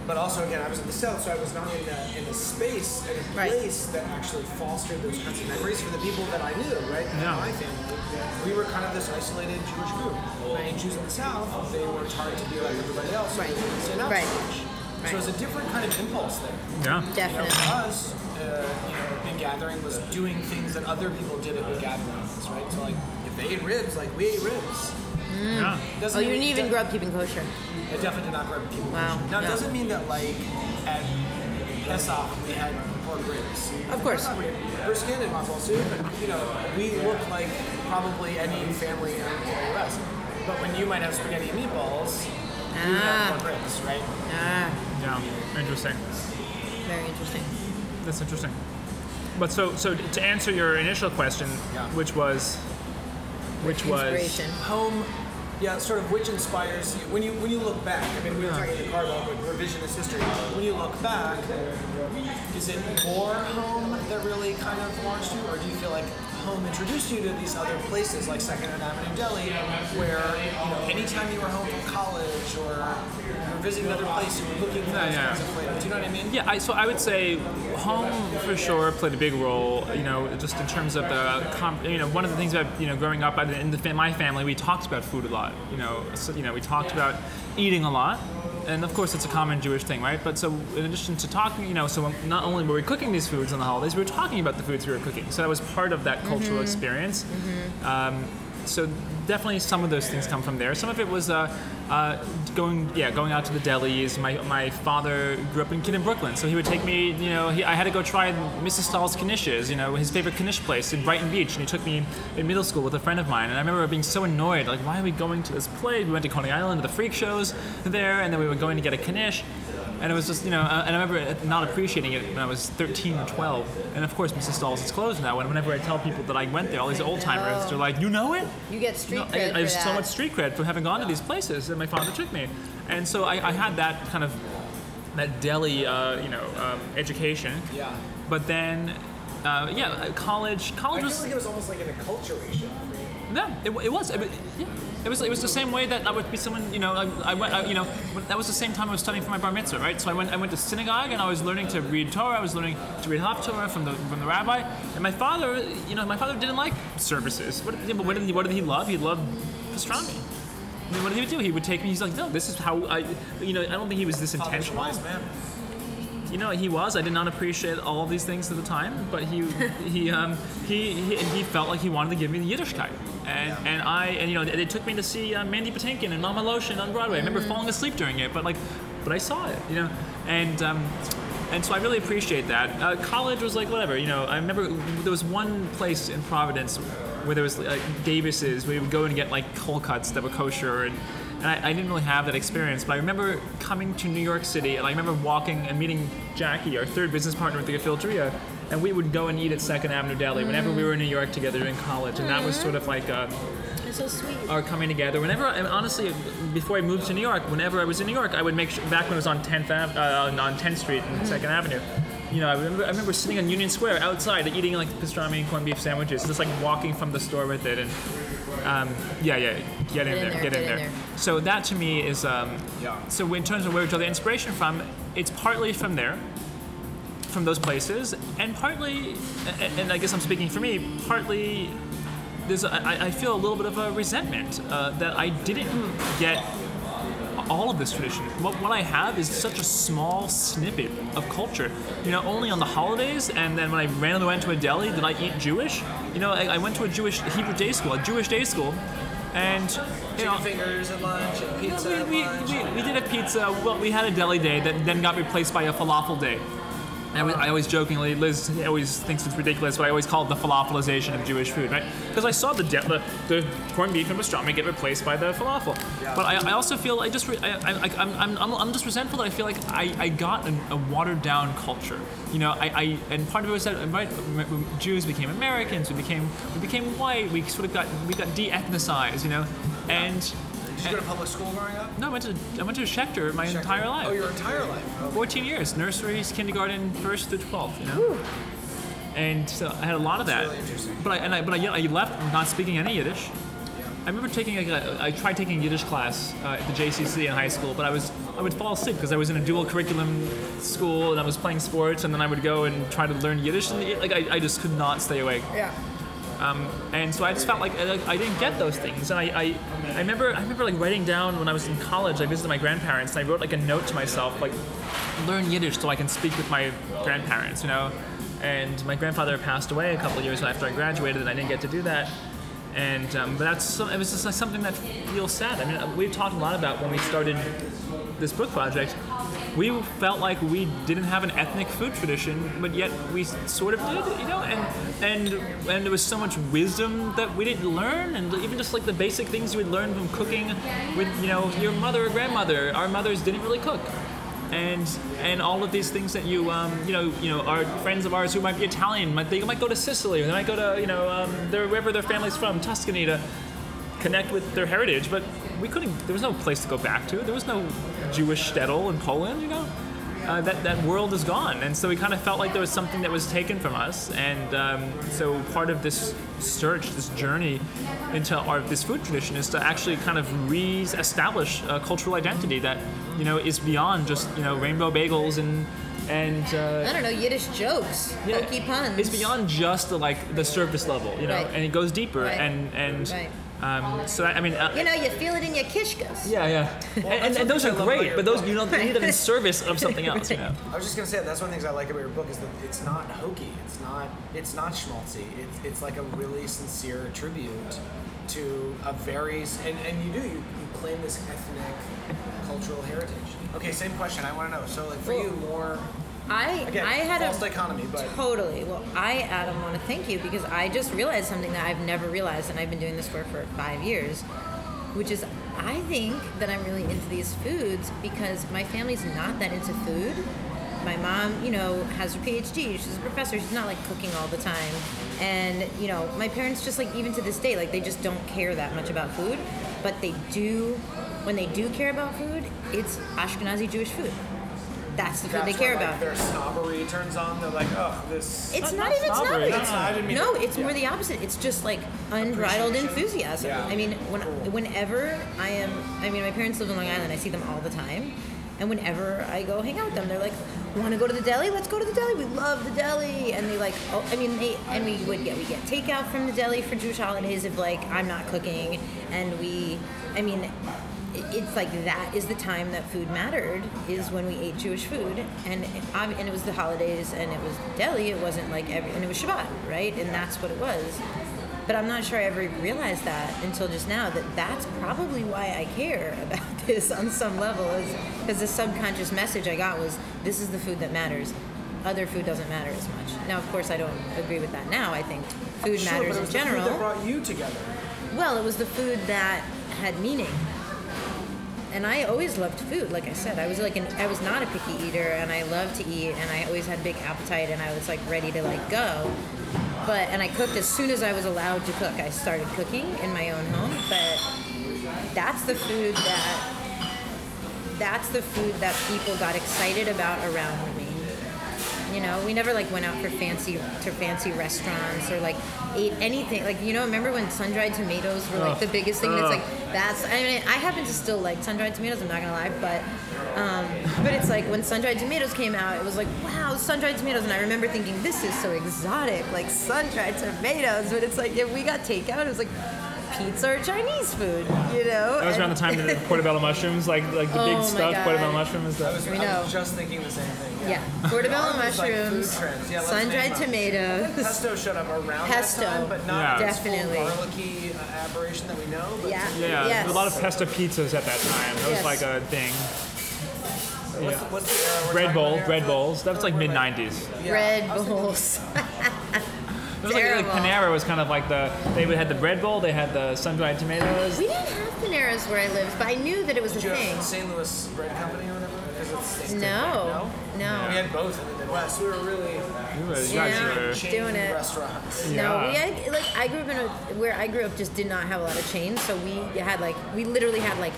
Speaker 3: but also again, I was in the south, so I was not in a, in a space, in a
Speaker 4: Right.
Speaker 3: place that actually fostered those kinds of memories for the people that I knew. Right, in
Speaker 2: Yeah.
Speaker 3: my family, we were kind of this isolated Jewish group. And Jews in the south, they worked hard to be like everybody else. so
Speaker 4: Right.
Speaker 3: they didn't stand out
Speaker 4: Right.
Speaker 3: so much.
Speaker 4: Right.
Speaker 3: So it's a different kind of impulse there.
Speaker 2: yeah.
Speaker 3: You know,
Speaker 4: Definitely.
Speaker 3: for us, uh, you know, big gathering was doing things that other people did at big gatherings, right? So like, if they ate ribs, like we ate ribs.
Speaker 2: yeah.
Speaker 3: Doesn't
Speaker 4: Oh, you
Speaker 3: mean-
Speaker 4: didn't even
Speaker 3: do-
Speaker 4: grow up keeping kosher.
Speaker 3: I definitely did not grow up keeping
Speaker 4: Wow,
Speaker 3: kosher. Now, it
Speaker 4: yeah.
Speaker 3: doesn't mean that like at Pesach we had pork ribs.
Speaker 4: Of course.
Speaker 3: We had brisket and matzo ball soup, and you know, we look like probably any family in the U.S. But when you might have spaghetti and meatballs, you would
Speaker 4: Ah.
Speaker 3: have pork ribs, right?
Speaker 4: Ah,
Speaker 2: Yeah. Interesting.
Speaker 4: very interesting.
Speaker 2: That's interesting. But so so to answer your initial question,
Speaker 3: Yeah.
Speaker 2: which was, which was
Speaker 3: home yeah sort of which inspires you when you when you look back i mean we were talking in the about revisionist history when you look back is it more home that really kind of launched you or do you feel like home introduced you to these other places like second and avenue deli where you know anytime you were home from college or you were visiting another place you were looking for
Speaker 2: Yeah,
Speaker 3: those
Speaker 2: yeah.
Speaker 3: kinds of flavors do you know what i mean
Speaker 2: Yeah, I, so I would say home for sure played a big role. You know, just in terms of the, com- you know, one of the things about you know growing up in the, my family, we talked about food a lot. You know, so, you know, we talked about eating a lot, and of course it's a common Jewish thing, right? But so in addition to talking, you know, so not only were we cooking these foods on the holidays, we were talking about the foods we were cooking. So that was part of that cultural experience. Um, so definitely some of those things come from there. Some of it was uh, uh, going, yeah, going out to the delis. My, my father grew up in kid in Brooklyn, so he would take me. You know, he, I had to go try Mrs. Stahl's knishes, you know, his favorite knish place in Brighton Beach, and he took me in middle school with a friend of mine. And I remember being so annoyed, like, why are we going to this place? We went to Coney Island to the freak shows there, and then we were going to get a knish. And it was just, you know, uh, and I remember not appreciating it when I was 13 or 12. And of course, Mrs. Stahl's is closed now. And whenever I tell people that I went there, all these old timers, they're like, "You know it?"
Speaker 4: You get street
Speaker 2: No,
Speaker 4: cred
Speaker 2: I, I
Speaker 4: for
Speaker 2: have so
Speaker 4: that.
Speaker 2: much street cred for having gone to these places that my father took me, and so I, I had that kind of that deli, uh, you know, um, education.
Speaker 3: Yeah.
Speaker 2: But then, uh, yeah, uh, college.
Speaker 3: I
Speaker 2: College
Speaker 3: feel
Speaker 2: was
Speaker 3: like it was almost like an acculturation.
Speaker 2: no, it, it was. It, was- yeah. It was, it was the same way that I would be someone, you know, I, I went, I, you know, that was the same time I was studying for my bar mitzvah, right? So I went, I went to synagogue and I was learning to read Torah, I was learning to read Haftorah from the, from the rabbi. And my father, you know, my father didn't like services. What, but what did he, what did he love? He loved pastrami. I mean, what did he do? He would take me, he's like, no, this is how I, you know, I don't think he was this intentional.
Speaker 3: Wise man.
Speaker 2: You know, he was. I did not appreciate all of these things at the time, but he he um, he, he he felt like he wanted to give me the Yiddishkeit, and and I and you know they took me to see uh, Mandy Patinkin and Mamaloshen on Broadway. I remember falling asleep during it, but like, but I saw it, you know, and. Um, and so I really appreciate that. Uh, college was like whatever, you know. I remember there was one place in Providence where there was like Davis's, where you would go and get like cold cuts that were kosher, and, and I, I didn't really have that experience. But I remember coming to New York City, and I remember walking and meeting Jackie, our third business partner at the Gefilteria, and we would go and eat at Second Avenue Deli whenever we were in New York together in college, and that was sort of like. Uh,
Speaker 4: It's so sweet.
Speaker 2: are coming together. Whenever, and honestly, before I moved to New York, whenever I was in New York, I would make sure, back when it was on 10th, Ave- uh, on- on 10th Street and 2nd Avenue. You know, I remember, I remember sitting on Union Square outside eating like pastrami and corned beef sandwiches, just like walking from the store with it. And um, yeah, yeah, get in, there, get, in, there. So that to me is, um,
Speaker 3: Yeah.
Speaker 2: so in terms of where we draw the inspiration from, it's partly from there, from those places, and partly, and, I guess I'm speaking for me, partly there's a, I, I feel a little bit of a resentment uh, that I didn't get all of this tradition. What, what I have is such a small snippet of culture. You know, only on the holidays, and then when I randomly went to a deli, did I eat Jewish? You know, I, I went to a Jewish Hebrew day school, a Jewish day school, and you know.
Speaker 3: Fingers at lunch pizza
Speaker 2: We,
Speaker 3: at
Speaker 2: we, we, we did a pizza. Well, we had a deli day that then got replaced by a falafel day. I, was- I always jokingly, Liz always thinks it's ridiculous, but I always call it the falafelization of Jewish food, right? Because I saw the, de- the the corned beef and pastrami get replaced by the falafel. But I, I also feel I just re- I, I, I'm, I'm, I'm, I'm just resentful that I feel like I, I got a, a watered down culture. You know, I, I and part of it was that uh, right, Jews became Americans, we became we became white, we sort of got we got de-ethnicized, you know, and.
Speaker 3: Did you go to public school growing up?
Speaker 2: No, I went to I went to Schechter my entire life.
Speaker 3: Oh, your entire life. Oh,
Speaker 2: 14 years, nurseries, kindergarten, first to 12th, you know. And so I had a lot of that.
Speaker 3: really interesting.
Speaker 2: But I and I but I, I left not speaking any Yiddish. I remember taking like a, I tried taking Yiddish class uh, at the JCC in high school, but I was I would fall asleep because I was in a dual curriculum school and I was playing sports, and then I would go and try to learn Yiddish, and like I, I just could not stay awake.
Speaker 4: Yeah.
Speaker 2: Um, and so I just felt like I, I didn't get those things. And I, I, I remember I remember like writing down when I was in college. I visited my grandparents and I wrote like a note to myself like learn Yiddish so I can speak with my grandparents. You know, and my grandfather passed away a couple years after I graduated, and I didn't get to do that. And um, but that's it was just like something that feels sad. I mean, we've talked a lot about when we started this book project. We felt like we didn't have an ethnic food tradition, but yet we sort of did, you know. And and and there was so much wisdom that we didn't learn, and even just like the basic things you would learn from cooking with, you know, your mother or grandmother. Our mothers didn't really cook and and all of these things that you um, you know you know our friends of ours who might be Italian might they might go to Sicily or they might go to you know um, their, wherever their family's from Tuscany to connect with their heritage but we couldn't there was no place to go back to there was no Jewish shtetl in Poland you know uh, that that world is gone and so we kind of felt like there was something that was taken from us and um, so part of this search this journey into our this food tradition is to actually kind of re-establish a cultural identity that you know is beyond just you know rainbow bagels and and uh,
Speaker 4: I don't know Yiddish jokes,
Speaker 2: yeah,
Speaker 4: hokey puns.
Speaker 2: It's beyond just the, like the surface level, you know,
Speaker 4: Right.
Speaker 2: and it goes deeper
Speaker 4: Right.
Speaker 2: and and
Speaker 4: Right.
Speaker 2: Um, so I mean, uh,
Speaker 4: You know, you feel it in your kishkas.
Speaker 2: yeah, yeah, and, and, and those are
Speaker 3: I love about
Speaker 2: great, but those
Speaker 3: book.
Speaker 2: you know you need them in service of something else, you know.
Speaker 3: I was just gonna say that's one of the things I like about your book is that it's not hokey. It's not. It's not schmaltzy. It's it's like a really sincere tribute to a very and, and you do you, you claim this ethnic cultural heritage. Okay, same question. I want to know. So like for you, more
Speaker 4: I
Speaker 3: again
Speaker 4: I had
Speaker 3: false
Speaker 4: a
Speaker 3: dichotomy, but
Speaker 4: Totally. Well, I, Adam, want to thank you because I just realized something that I've never realized, and I've been doing this work for five years, which is I think that I'm really into these foods because my family's not that into food. My mom, you know, has her PhD. She's a professor. She's not like cooking all the time. And, you know, my parents just like even to this day, like they just don't care that much about food. But they do, when they do care about food, it's Ashkenazi Jewish food. That's the food
Speaker 3: That's
Speaker 4: they care
Speaker 3: where, like,
Speaker 4: about.
Speaker 3: Their snobbery turns on. They're like, oh, this.
Speaker 4: It's
Speaker 2: Not-
Speaker 4: not,
Speaker 2: not
Speaker 4: even
Speaker 2: snobbery.
Speaker 4: snobbery.
Speaker 2: No,
Speaker 4: It's-
Speaker 3: no, I didn't mean
Speaker 4: no,
Speaker 3: that.
Speaker 4: it's more the opposite. It's just like unbridled enthusiasm.
Speaker 3: Yeah.
Speaker 4: I mean, when whenever I am, I mean, my parents live in Long Island. I see them all the time, and whenever I go hang out with them, they're like, "Want to go to the deli? Let's go to the deli. We love the deli." And they like, oh, I mean, they and we would get we get takeout from the deli for Jewish holidays if like I'm not cooking, and we, I mean. It- It's like that is the time that food mattered is when we ate Jewish food. And it, and it was the holidays and it was deli it wasn't like every and it was Shabbat right? And that's what it was. But I'm not sure I ever realized that until just now that that's probably why I care about this on some level is because the subconscious message I got was this is the food that matters. Other food doesn't matter as much. Now of course I don't agree with that now I think food
Speaker 3: Sure,
Speaker 4: matters
Speaker 3: but it
Speaker 4: in
Speaker 3: was the food
Speaker 4: general.
Speaker 3: that brought you together.
Speaker 4: well, it was the food that had meaning. And I always loved food. Like I said, I was like an, I was not a picky eater, and I loved to eat, and I always had big appetite, and I was like ready to like go. But and I cooked as soon as I was allowed to cook. I started cooking in my own home, but that's the food that that's the food that people got excited about around. You know, we never like went out for fancy to fancy restaurants or like ate anything. Like you know, remember when sun-dried tomatoes were like the biggest thing? That's like that's. I mean, I happen to still like sun-dried tomatoes. I'm not gonna lie, but um, but it's like when sun-dried tomatoes came out, it was like wow, sun-dried tomatoes, and I remember thinking this is so exotic, like sun-dried tomatoes. But it's like if we got takeout, it was like pizza or Chinese food. You know,
Speaker 2: That was around the time of the portobello mushrooms, like like the
Speaker 4: Oh
Speaker 2: big
Speaker 4: my
Speaker 2: stuffed
Speaker 4: God.
Speaker 2: portobello mushrooms.
Speaker 3: I
Speaker 2: That,
Speaker 3: was,
Speaker 4: We
Speaker 3: I
Speaker 4: know.
Speaker 3: was just thinking the same thing.
Speaker 4: Yeah, portobello
Speaker 3: It like food
Speaker 4: mushrooms,
Speaker 3: trends. Yeah, let's
Speaker 4: sun-dried
Speaker 3: them.
Speaker 4: tomatoes.
Speaker 3: Pesto showed up around
Speaker 4: Pesto.
Speaker 3: that time, but not
Speaker 2: Yeah.
Speaker 3: this
Speaker 4: Definitely.
Speaker 3: full garlicky uh, aberration that we know. But
Speaker 4: Yeah.
Speaker 2: yeah,
Speaker 4: Yes.
Speaker 2: there was a lot of pesto pizzas at that time. That was
Speaker 4: Yes.
Speaker 2: like a thing.
Speaker 3: What's, the, what's the era we're
Speaker 2: Bread
Speaker 3: talking
Speaker 2: bowl,
Speaker 3: here?
Speaker 2: bread bowls. That was like mid '90s.
Speaker 3: Yeah.
Speaker 4: Bread
Speaker 3: I
Speaker 4: bowls.
Speaker 2: It was like, like Panera was kind of like the they had the bread bowl, they had the sun-dried tomatoes.
Speaker 4: We didn't have Paneras where I lived, but I knew that it was a
Speaker 3: Did you
Speaker 4: thing.
Speaker 3: the St. Louis Bread Company or whatever? 'Cause it's- it's
Speaker 4: No,
Speaker 3: different,
Speaker 4: no.
Speaker 3: We had both in the Midwest. We were really
Speaker 2: You were-
Speaker 4: Yeah.
Speaker 2: guys were-
Speaker 3: chain
Speaker 4: Doing it.
Speaker 3: restaurants.
Speaker 4: No, we had, like I grew up in a where I grew up just did not have a lot of chains, so we had like we literally had like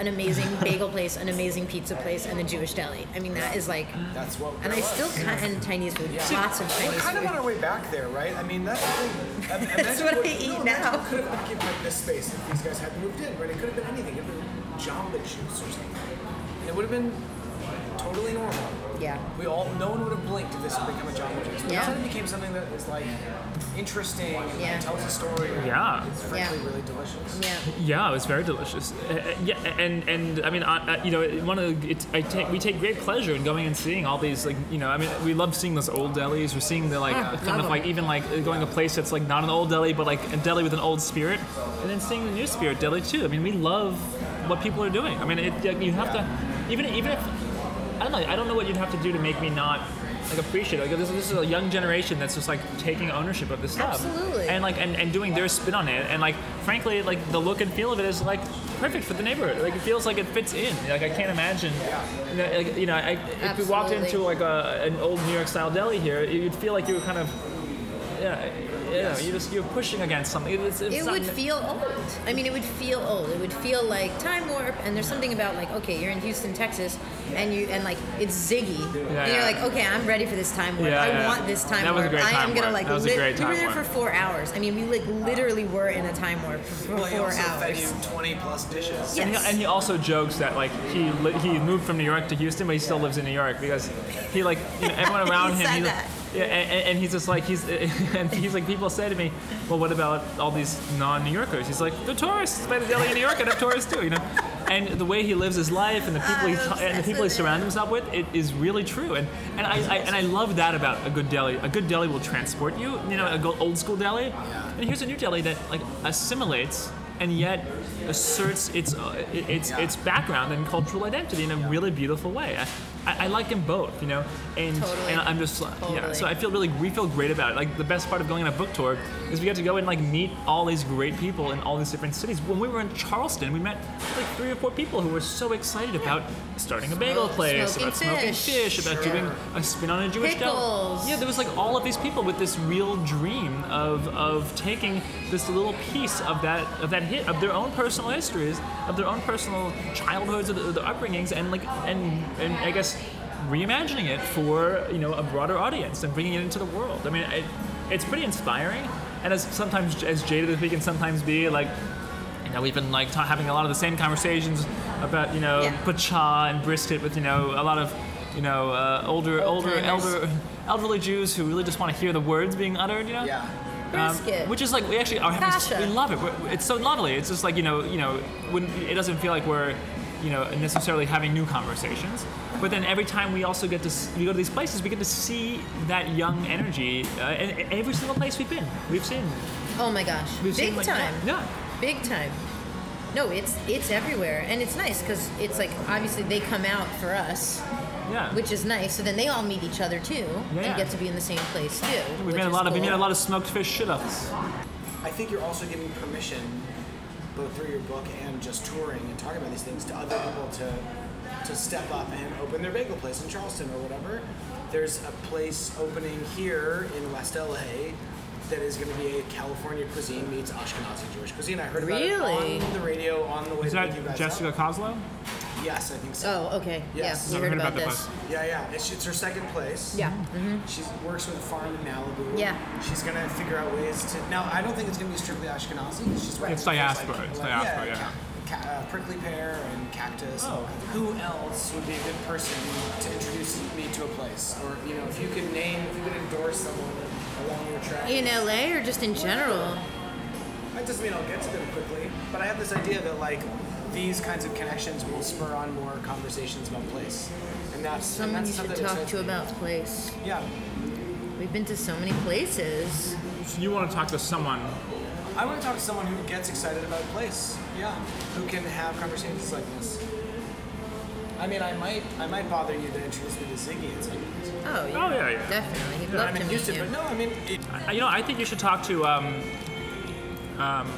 Speaker 4: an amazing bagel place, an amazing pizza place, and a Jewish deli. I mean that is like,
Speaker 3: That's what.
Speaker 4: and I
Speaker 3: was.
Speaker 4: still kind and Chinese food, lots of Chinese.
Speaker 3: We're kind of on our way back there, right? I mean, that's
Speaker 4: That's what I eat now.
Speaker 3: Could have given like this space if these guys hadn't moved in, right? It could have been anything. It could have been Jamba Juice or something. It would have been totally normal.
Speaker 4: Yeah.
Speaker 3: We all, no one would have blinked if this had become a Jamba Juice. But
Speaker 4: Yeah.
Speaker 3: instead it became something that is like interesting and
Speaker 4: Yeah.
Speaker 3: tells a story.
Speaker 2: Yeah.
Speaker 3: It's frankly
Speaker 4: Yeah.
Speaker 3: really delicious.
Speaker 4: Yeah.
Speaker 2: Yeah, it was very delicious. Uh, uh, yeah, and and I mean, I, I, you know, one of the, it's, I take we take great pleasure in going and seeing all these like you know, I mean, we love seeing those old delis. We're seeing the like
Speaker 4: Ah,
Speaker 2: uh,
Speaker 4: love
Speaker 2: kind of
Speaker 4: 'em.
Speaker 2: like even like going to a place that's like not an old deli, but like a deli with an old spirit, and then seeing the new spirit deli too. I mean, we love what people are doing. I mean, it, you have to even even if I don't know, I don't know what you'd have to do to make me not. Like appreciate it. Like this, this is a young generation that's just like taking ownership of this stuff,
Speaker 4: Absolutely.
Speaker 2: and like and, and doing their spin on it and like frankly like the look and feel of it is like perfect for the neighborhood like it feels like it fits in like i can't imagine you know, like, you know I, if you walked into like a, an old new york style deli here you'd feel like you were kind of yeah you know, you just you're pushing against something it's, it's
Speaker 4: It would feel old. I mean, it would feel old. It would feel like time warp. And there's something about like, okay, you're in Houston, Texas, and you and like it's Ziggy. and you're
Speaker 2: yeah.
Speaker 4: like, okay, I'm ready for this time warp.
Speaker 2: Yeah,
Speaker 4: I
Speaker 2: yeah.
Speaker 4: want this time
Speaker 2: That was a
Speaker 4: warp.
Speaker 2: great
Speaker 4: I
Speaker 2: time
Speaker 4: am gonna
Speaker 2: warp.
Speaker 4: like.
Speaker 2: That was a
Speaker 4: lit-
Speaker 2: great
Speaker 4: we were there for four hours. I mean, we like literally were in a time warp for
Speaker 3: Well, he
Speaker 4: four
Speaker 3: also fed you
Speaker 4: hours.
Speaker 3: 20 plus dishes.
Speaker 4: Yeah.
Speaker 2: and he, and he also jokes that like he li- he moved from New York to Houston, but he still lives in New York because he like you know everyone around
Speaker 4: He
Speaker 2: him.
Speaker 4: said
Speaker 2: he,
Speaker 4: that.
Speaker 2: Yeah, and, and- and he's just like he's and he's like people say to me, well, what about all these non-New Yorkers? He's like the tourists by the deli in New York and have tourists too, you know. And the way he lives his life and the people he and the people he surrounds himself with, it is really true. And and I, I and I love that about a good deli. A good deli will transport you. You know, a old school deli. And here's a new deli that like assimilates and yet asserts its uh, its its background and cultural identity in a really beautiful way. I- I, like them both, you know, and
Speaker 4: Totally.
Speaker 2: and I'm just yeah. So I feel really we feel great about it. Like the best part of going on a book tour is we get to go and like meet all these great people in all these different cities. When we were in Charleston, we met like three or four people who were so excited about starting a bagel place,
Speaker 4: smoking
Speaker 2: about smoking
Speaker 4: fish.
Speaker 2: fish, about
Speaker 4: Sure.
Speaker 2: doing a spin on a Jewish deli. Yeah, there was like all of these people with this real dream of of taking this little piece of that of that hit of their own personal histories, of their own personal childhoods, of the, their upbringings, and like and and I guess reimagining it for you know a broader audience and bringing it into the world. I mean, it, it's pretty inspiring, and as sometimes as jaded as we can sometimes be, like. You know, we've been like ta- having a lot of the same conversations about you know
Speaker 4: Yeah.
Speaker 2: pacha and brisket with you know a lot of you know uh, older older
Speaker 4: Old-timers.
Speaker 2: elder elderly Jews who really just want to hear the words being uttered. You know,
Speaker 3: Yeah.
Speaker 2: um,
Speaker 4: Brisket.
Speaker 2: which is like we actually are having. We love it. We're, it's so lovely. It's just like you know, you know, when it doesn't feel like we're, you know, necessarily having new conversations. But then every time we also get to we go to these places, we get to see that young energy uh, in, in every single place we've been. We've seen.
Speaker 4: Oh my gosh,
Speaker 2: We've
Speaker 4: big
Speaker 2: seen like,
Speaker 4: time.
Speaker 2: Yeah.
Speaker 4: Big time. No, it's it's everywhere, and it's nice because it's like obviously they come out for us,
Speaker 2: Yeah.
Speaker 4: which is nice. So then they all meet each other too,
Speaker 2: Yeah.
Speaker 4: and get to be in the same place too.
Speaker 2: we made a lot of we made a lot of smoked fish shit-ups.
Speaker 3: I think you're also giving permission, both through your book and just touring and talking about these things, to other people to to step up and open their bagel place in Charleston or whatever. There's a place opening here in West LA that is going to be a California cuisine meets Ashkenazi Jewish cuisine. I heard about
Speaker 4: Really?
Speaker 3: it on the radio on the way
Speaker 2: Is
Speaker 3: to pick you
Speaker 2: that
Speaker 3: guys
Speaker 2: Jessica
Speaker 3: up.
Speaker 2: Koslow?
Speaker 3: Yes, I think so.
Speaker 4: Oh, okay.
Speaker 3: Yes.
Speaker 4: Yeah, we
Speaker 2: Never
Speaker 4: heard about,
Speaker 2: the
Speaker 4: this.
Speaker 2: book.
Speaker 3: Yeah, yeah. It's, it's her second place.
Speaker 4: Yeah. Mm-hmm.
Speaker 3: She works with a farm in Malibu.
Speaker 4: Yeah.
Speaker 3: She's gonna figure out ways to. Now, I don't think it's gonna be strictly Ashkenazi. She's right.
Speaker 2: It's diaspora, it's diaspora, yeah.
Speaker 3: Ca- ca- uh, prickly pear and cactus.
Speaker 2: Oh.
Speaker 3: Who else would be a good person to introduce me to a place? Or you know, if you could name, if you could endorse someone along your track.
Speaker 4: In LA or just in general?
Speaker 3: That doesn't mean I'll get to them quickly, but I have this idea that like these kinds of connections will spur on more conversations about place, and that's and
Speaker 4: Someone
Speaker 3: that's
Speaker 4: you should talk to
Speaker 3: me.
Speaker 4: about place.
Speaker 3: Yeah.
Speaker 4: We've been to so many places.
Speaker 2: So You want to talk to someone
Speaker 3: I want to talk to someone who gets excited about place. Yeah. Who can have conversations like this. I mean, I might, I might bother you to introduce me to Ziggy at some point.
Speaker 4: Oh yeah.
Speaker 2: Oh, yeah, yeah.
Speaker 4: Definitely. He'd
Speaker 2: Yeah,
Speaker 4: love
Speaker 3: I'm
Speaker 4: to
Speaker 3: in
Speaker 4: meet
Speaker 3: Houston,
Speaker 4: you.
Speaker 3: but no, I mean, it,
Speaker 2: I- You know, I think you should talk to, um, um,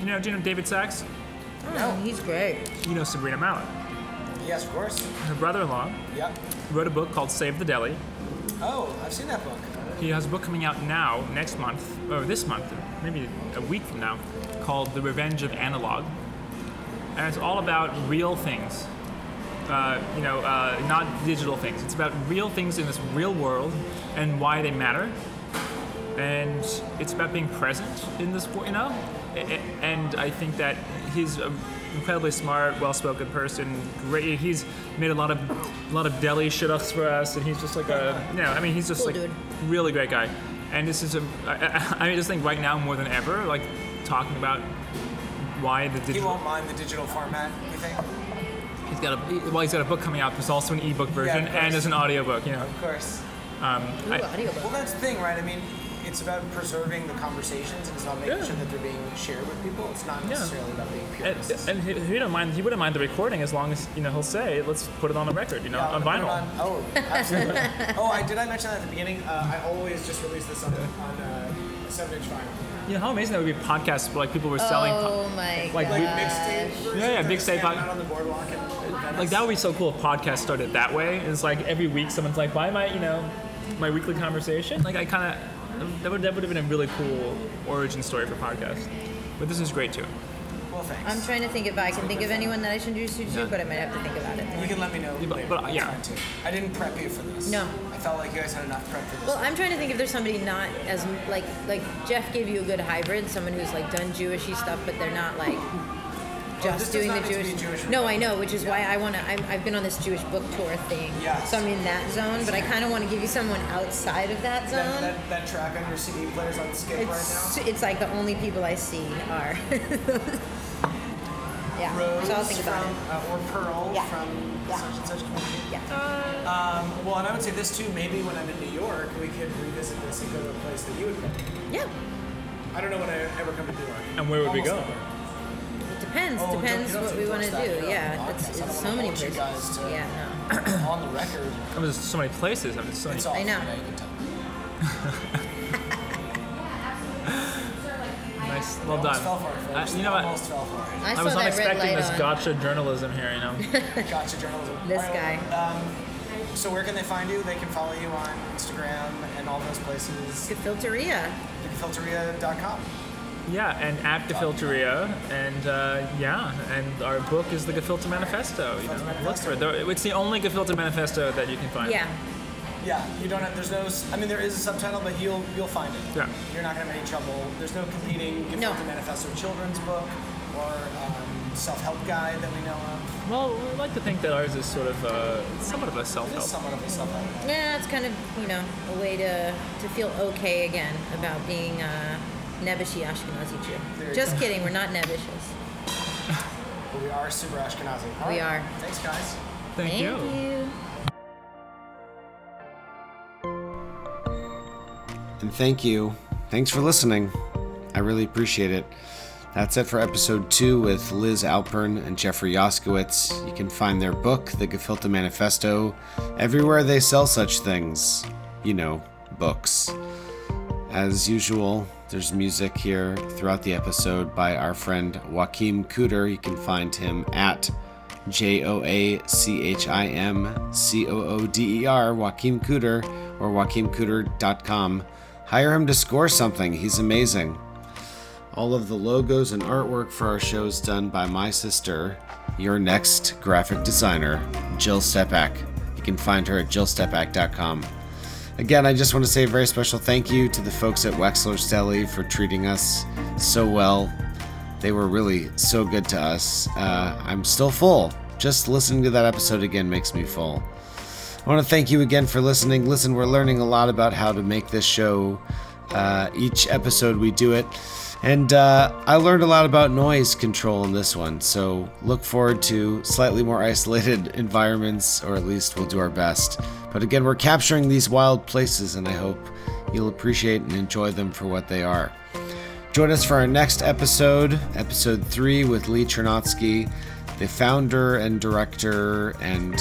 Speaker 2: you know, do you know David Sax?
Speaker 4: Oh, he's great.
Speaker 2: You know Sabrina Mallett.
Speaker 3: yes, of course.
Speaker 2: Her brother-in-law
Speaker 3: Yep.
Speaker 2: wrote a book called Save the Deli.
Speaker 3: Oh, I've seen that book.
Speaker 2: He has a book coming out now, next month, or this month, maybe a week from now, called The Revenge of Analog. And it's all about real things. Uh, you know, uh, not digital things. It's about real things in this real world and why they matter. And it's about being present in this, you know? And I think that he's an incredibly smart, well-spoken person. Great. He's made a lot of, a lot of deli shit-ups for us, and he's just like a, you know, I mean, he's just
Speaker 4: Cool
Speaker 2: like
Speaker 4: dude.
Speaker 2: really great guy. And this is a, I, I, I just think right now more than ever, like talking about why the digital.
Speaker 3: He
Speaker 2: digital.
Speaker 3: won't mind the digital format. You think?
Speaker 2: He's got a well, he's got a book coming out. There's also an ebook version
Speaker 3: of
Speaker 2: and there's an audiobook. You know,
Speaker 3: Of course.
Speaker 2: um,
Speaker 4: Ooh,
Speaker 2: I,
Speaker 4: audiobook.
Speaker 3: Well, that's the thing, right? I mean, it's about preserving the conversations, and it's about making
Speaker 2: Yeah.
Speaker 3: sure that they're being shared with people. It's not
Speaker 2: Yeah.
Speaker 3: necessarily about being pure.
Speaker 2: and, and he, he don't mind. He wouldn't mind the recording as long as you know he'll say, "Let's put it on the record." You know,
Speaker 3: Yeah,
Speaker 2: on vinyl.
Speaker 3: on- oh, absolutely. oh, I did I mention that at the beginning? Uh, I always just release this on, on uh, a seven-inch vinyl.
Speaker 2: You know how amazing that would be podcasts where like people were selling. po-
Speaker 4: Oh my
Speaker 2: Like,
Speaker 4: god.
Speaker 2: we-
Speaker 3: Mixtape version.
Speaker 2: yeah,
Speaker 3: that
Speaker 2: big
Speaker 3: are
Speaker 2: state
Speaker 3: standing
Speaker 2: pod-
Speaker 3: on the boardwalk in, in Venice.
Speaker 2: like that would be so cool if podcasts started that way. It's like every week someone's like, "Why am I?" You know, my weekly conversation. Like I kind of that would that would have been a really cool origin story for podcast. But this is great too.
Speaker 3: Well, thanks.
Speaker 4: I'm trying to think if I can think of anyone that I should introduce you to, but I might have to think about it.
Speaker 3: You can let me know
Speaker 2: but-
Speaker 3: later.
Speaker 2: but, uh,
Speaker 3: That's
Speaker 2: yeah.
Speaker 3: fine, too. I didn't prep you for this.
Speaker 4: No.
Speaker 3: I felt like you guys had enough prep for this.
Speaker 4: Well, I'm trying to think if there's somebody not as like like Jeff gave you a good hybrid, someone who's like done Jewishy stuff, but they're not like
Speaker 3: this
Speaker 4: just
Speaker 3: does
Speaker 4: doing the
Speaker 3: need to be
Speaker 4: Jewish.
Speaker 3: Jewish
Speaker 4: no, I know, which is why I want to. I've been on this Jewish book tour thing,
Speaker 3: Yes.
Speaker 4: so I'm in that zone. But I kind of want to give you someone outside of that zone.
Speaker 3: that, that, that track on your CD player's on skip
Speaker 4: it's
Speaker 3: right now.
Speaker 4: it's like the only people I see are. yeah.
Speaker 3: Rose
Speaker 4: so I'll think about
Speaker 3: from,
Speaker 4: it.
Speaker 3: uh, or Pearl
Speaker 4: Yeah.
Speaker 3: from
Speaker 4: Yeah.
Speaker 3: such and such community.
Speaker 4: Yeah.
Speaker 3: Um, well, and I would say this too. Maybe when I'm in New York, we could revisit this and go to a place that you would go.
Speaker 4: Yeah.
Speaker 3: I don't know when I ever come to New York.
Speaker 2: And where would we go?
Speaker 3: never.
Speaker 4: It depends.
Speaker 3: Oh,
Speaker 4: depends what we want to do. Yeah, it's, it's so many
Speaker 3: hold you
Speaker 4: places.
Speaker 3: guys to-
Speaker 4: Yeah,
Speaker 3: on the record.
Speaker 2: I mean, there's so many places. I mean, so many.
Speaker 4: I know.
Speaker 3: You can tell.
Speaker 2: Nice, well done.
Speaker 3: fell for
Speaker 2: I- you know what?
Speaker 3: Almost fell for it.
Speaker 4: no. I
Speaker 2: I was not expecting this
Speaker 4: on.
Speaker 2: gotcha journalism here. You know.
Speaker 3: Gotcha journalism.
Speaker 4: This
Speaker 3: All right,
Speaker 4: guy.
Speaker 3: Um, so where can they find you? They can follow you on Instagram and all those places.
Speaker 4: Gefilteria.
Speaker 3: Filteria.com.
Speaker 2: Yeah, and at Gefilteria, and uh, yeah, and our book is the Gefilte Manifesto. You know, look for it. It's the only Gefilte Manifesto that you can find.
Speaker 4: Yeah.
Speaker 3: Yeah, you don't have. There's no. I mean, there is a subtitle, but you'll you'll find it.
Speaker 2: Yeah.
Speaker 3: You're not gonna have any trouble. There's no competing Gefilte
Speaker 4: No.
Speaker 3: Manifesto children's book or um, self-help guide that we know of.
Speaker 2: Well, we like to think that ours is sort of uh, somewhat of a self-help.
Speaker 3: somewhat of a self-help.
Speaker 4: Yeah, it's kind of you know a way to to feel okay again about being uh, Nebushi Ashkenazi
Speaker 3: There
Speaker 4: Jew.
Speaker 3: you
Speaker 4: Just
Speaker 3: go.
Speaker 4: kidding, we're not Nebushes.
Speaker 3: But we are super Ashkenazi. All
Speaker 4: We
Speaker 3: right.
Speaker 4: are.
Speaker 3: Thanks, guys.
Speaker 2: Thank,
Speaker 4: Thank
Speaker 2: you.
Speaker 4: you.
Speaker 1: And thank you. Thanks for listening. I really appreciate it. That's it for episode two with Liz Alpern and Jeffrey Yoskowitz. You can find their book, The Gefilte Manifesto, everywhere they sell such things. You know, books. As usual, there's music here throughout the episode by our friend Joachim Cooder. You can find him at J O A C H I M C O O D E R, Joachim Cooder, or joachimcooder.com. Hire him to score something, he's amazing. All of the logos and artwork for our show is done by my sister, your next graphic designer, Jill Stepak. You can find her at jillstepak.com. Again, I just want to say a very special thank you to the folks at Wexler's Deli for treating us so well. They were really so good to us. Uh, I'm still full. Just listening to that episode again makes me full. I want to thank you again for listening. Listen, we're learning a lot about how to make this show. Uh, each episode we do it. And uh, I learned a lot about noise control in this one, so look forward to slightly more isolated environments, or at least we'll do our best. But again, we're capturing these wild places, and I hope you'll appreciate and enjoy them for what they are. Join us for our next episode, episode three, with Lee Chernotsky, the founder and director and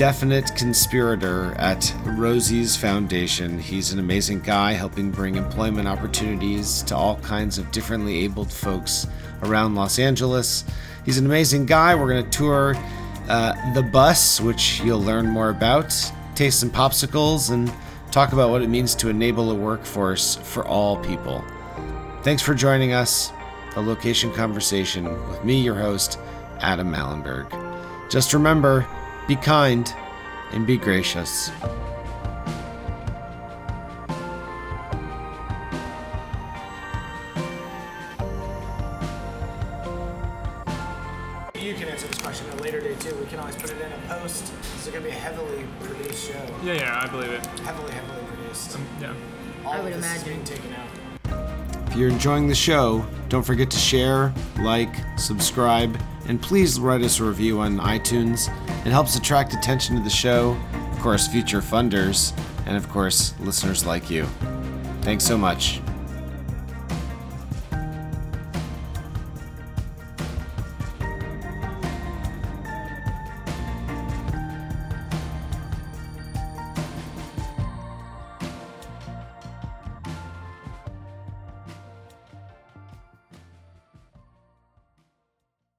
Speaker 1: definite conspirator at Rosie's Foundation. He's an amazing guy helping bring employment opportunities to all kinds of differently abled folks around Los Angeles. He's an amazing guy. We're going to tour uh, the bus, which you'll learn more about, taste some popsicles, and talk about what it means to enable a workforce for all people. Thanks for joining us, the location conversation with me, your host, Adam Allenberg. Just remember be kind and be gracious.
Speaker 3: You can answer this question at a later date too. We can always put it in a post. This is gonna be a heavily produced show.
Speaker 2: Yeah, yeah, I believe it.
Speaker 3: Heavily, heavily produced.
Speaker 2: Um, yeah.
Speaker 3: All
Speaker 4: I
Speaker 3: of
Speaker 4: would
Speaker 3: this is
Speaker 4: imagine.
Speaker 3: being taken out.
Speaker 1: If you're enjoying the show, don't forget to share, like, subscribe, and please write us a review on iTunes. It helps attract attention to the show, of course, future funders, and of course, listeners like you. Thanks so much.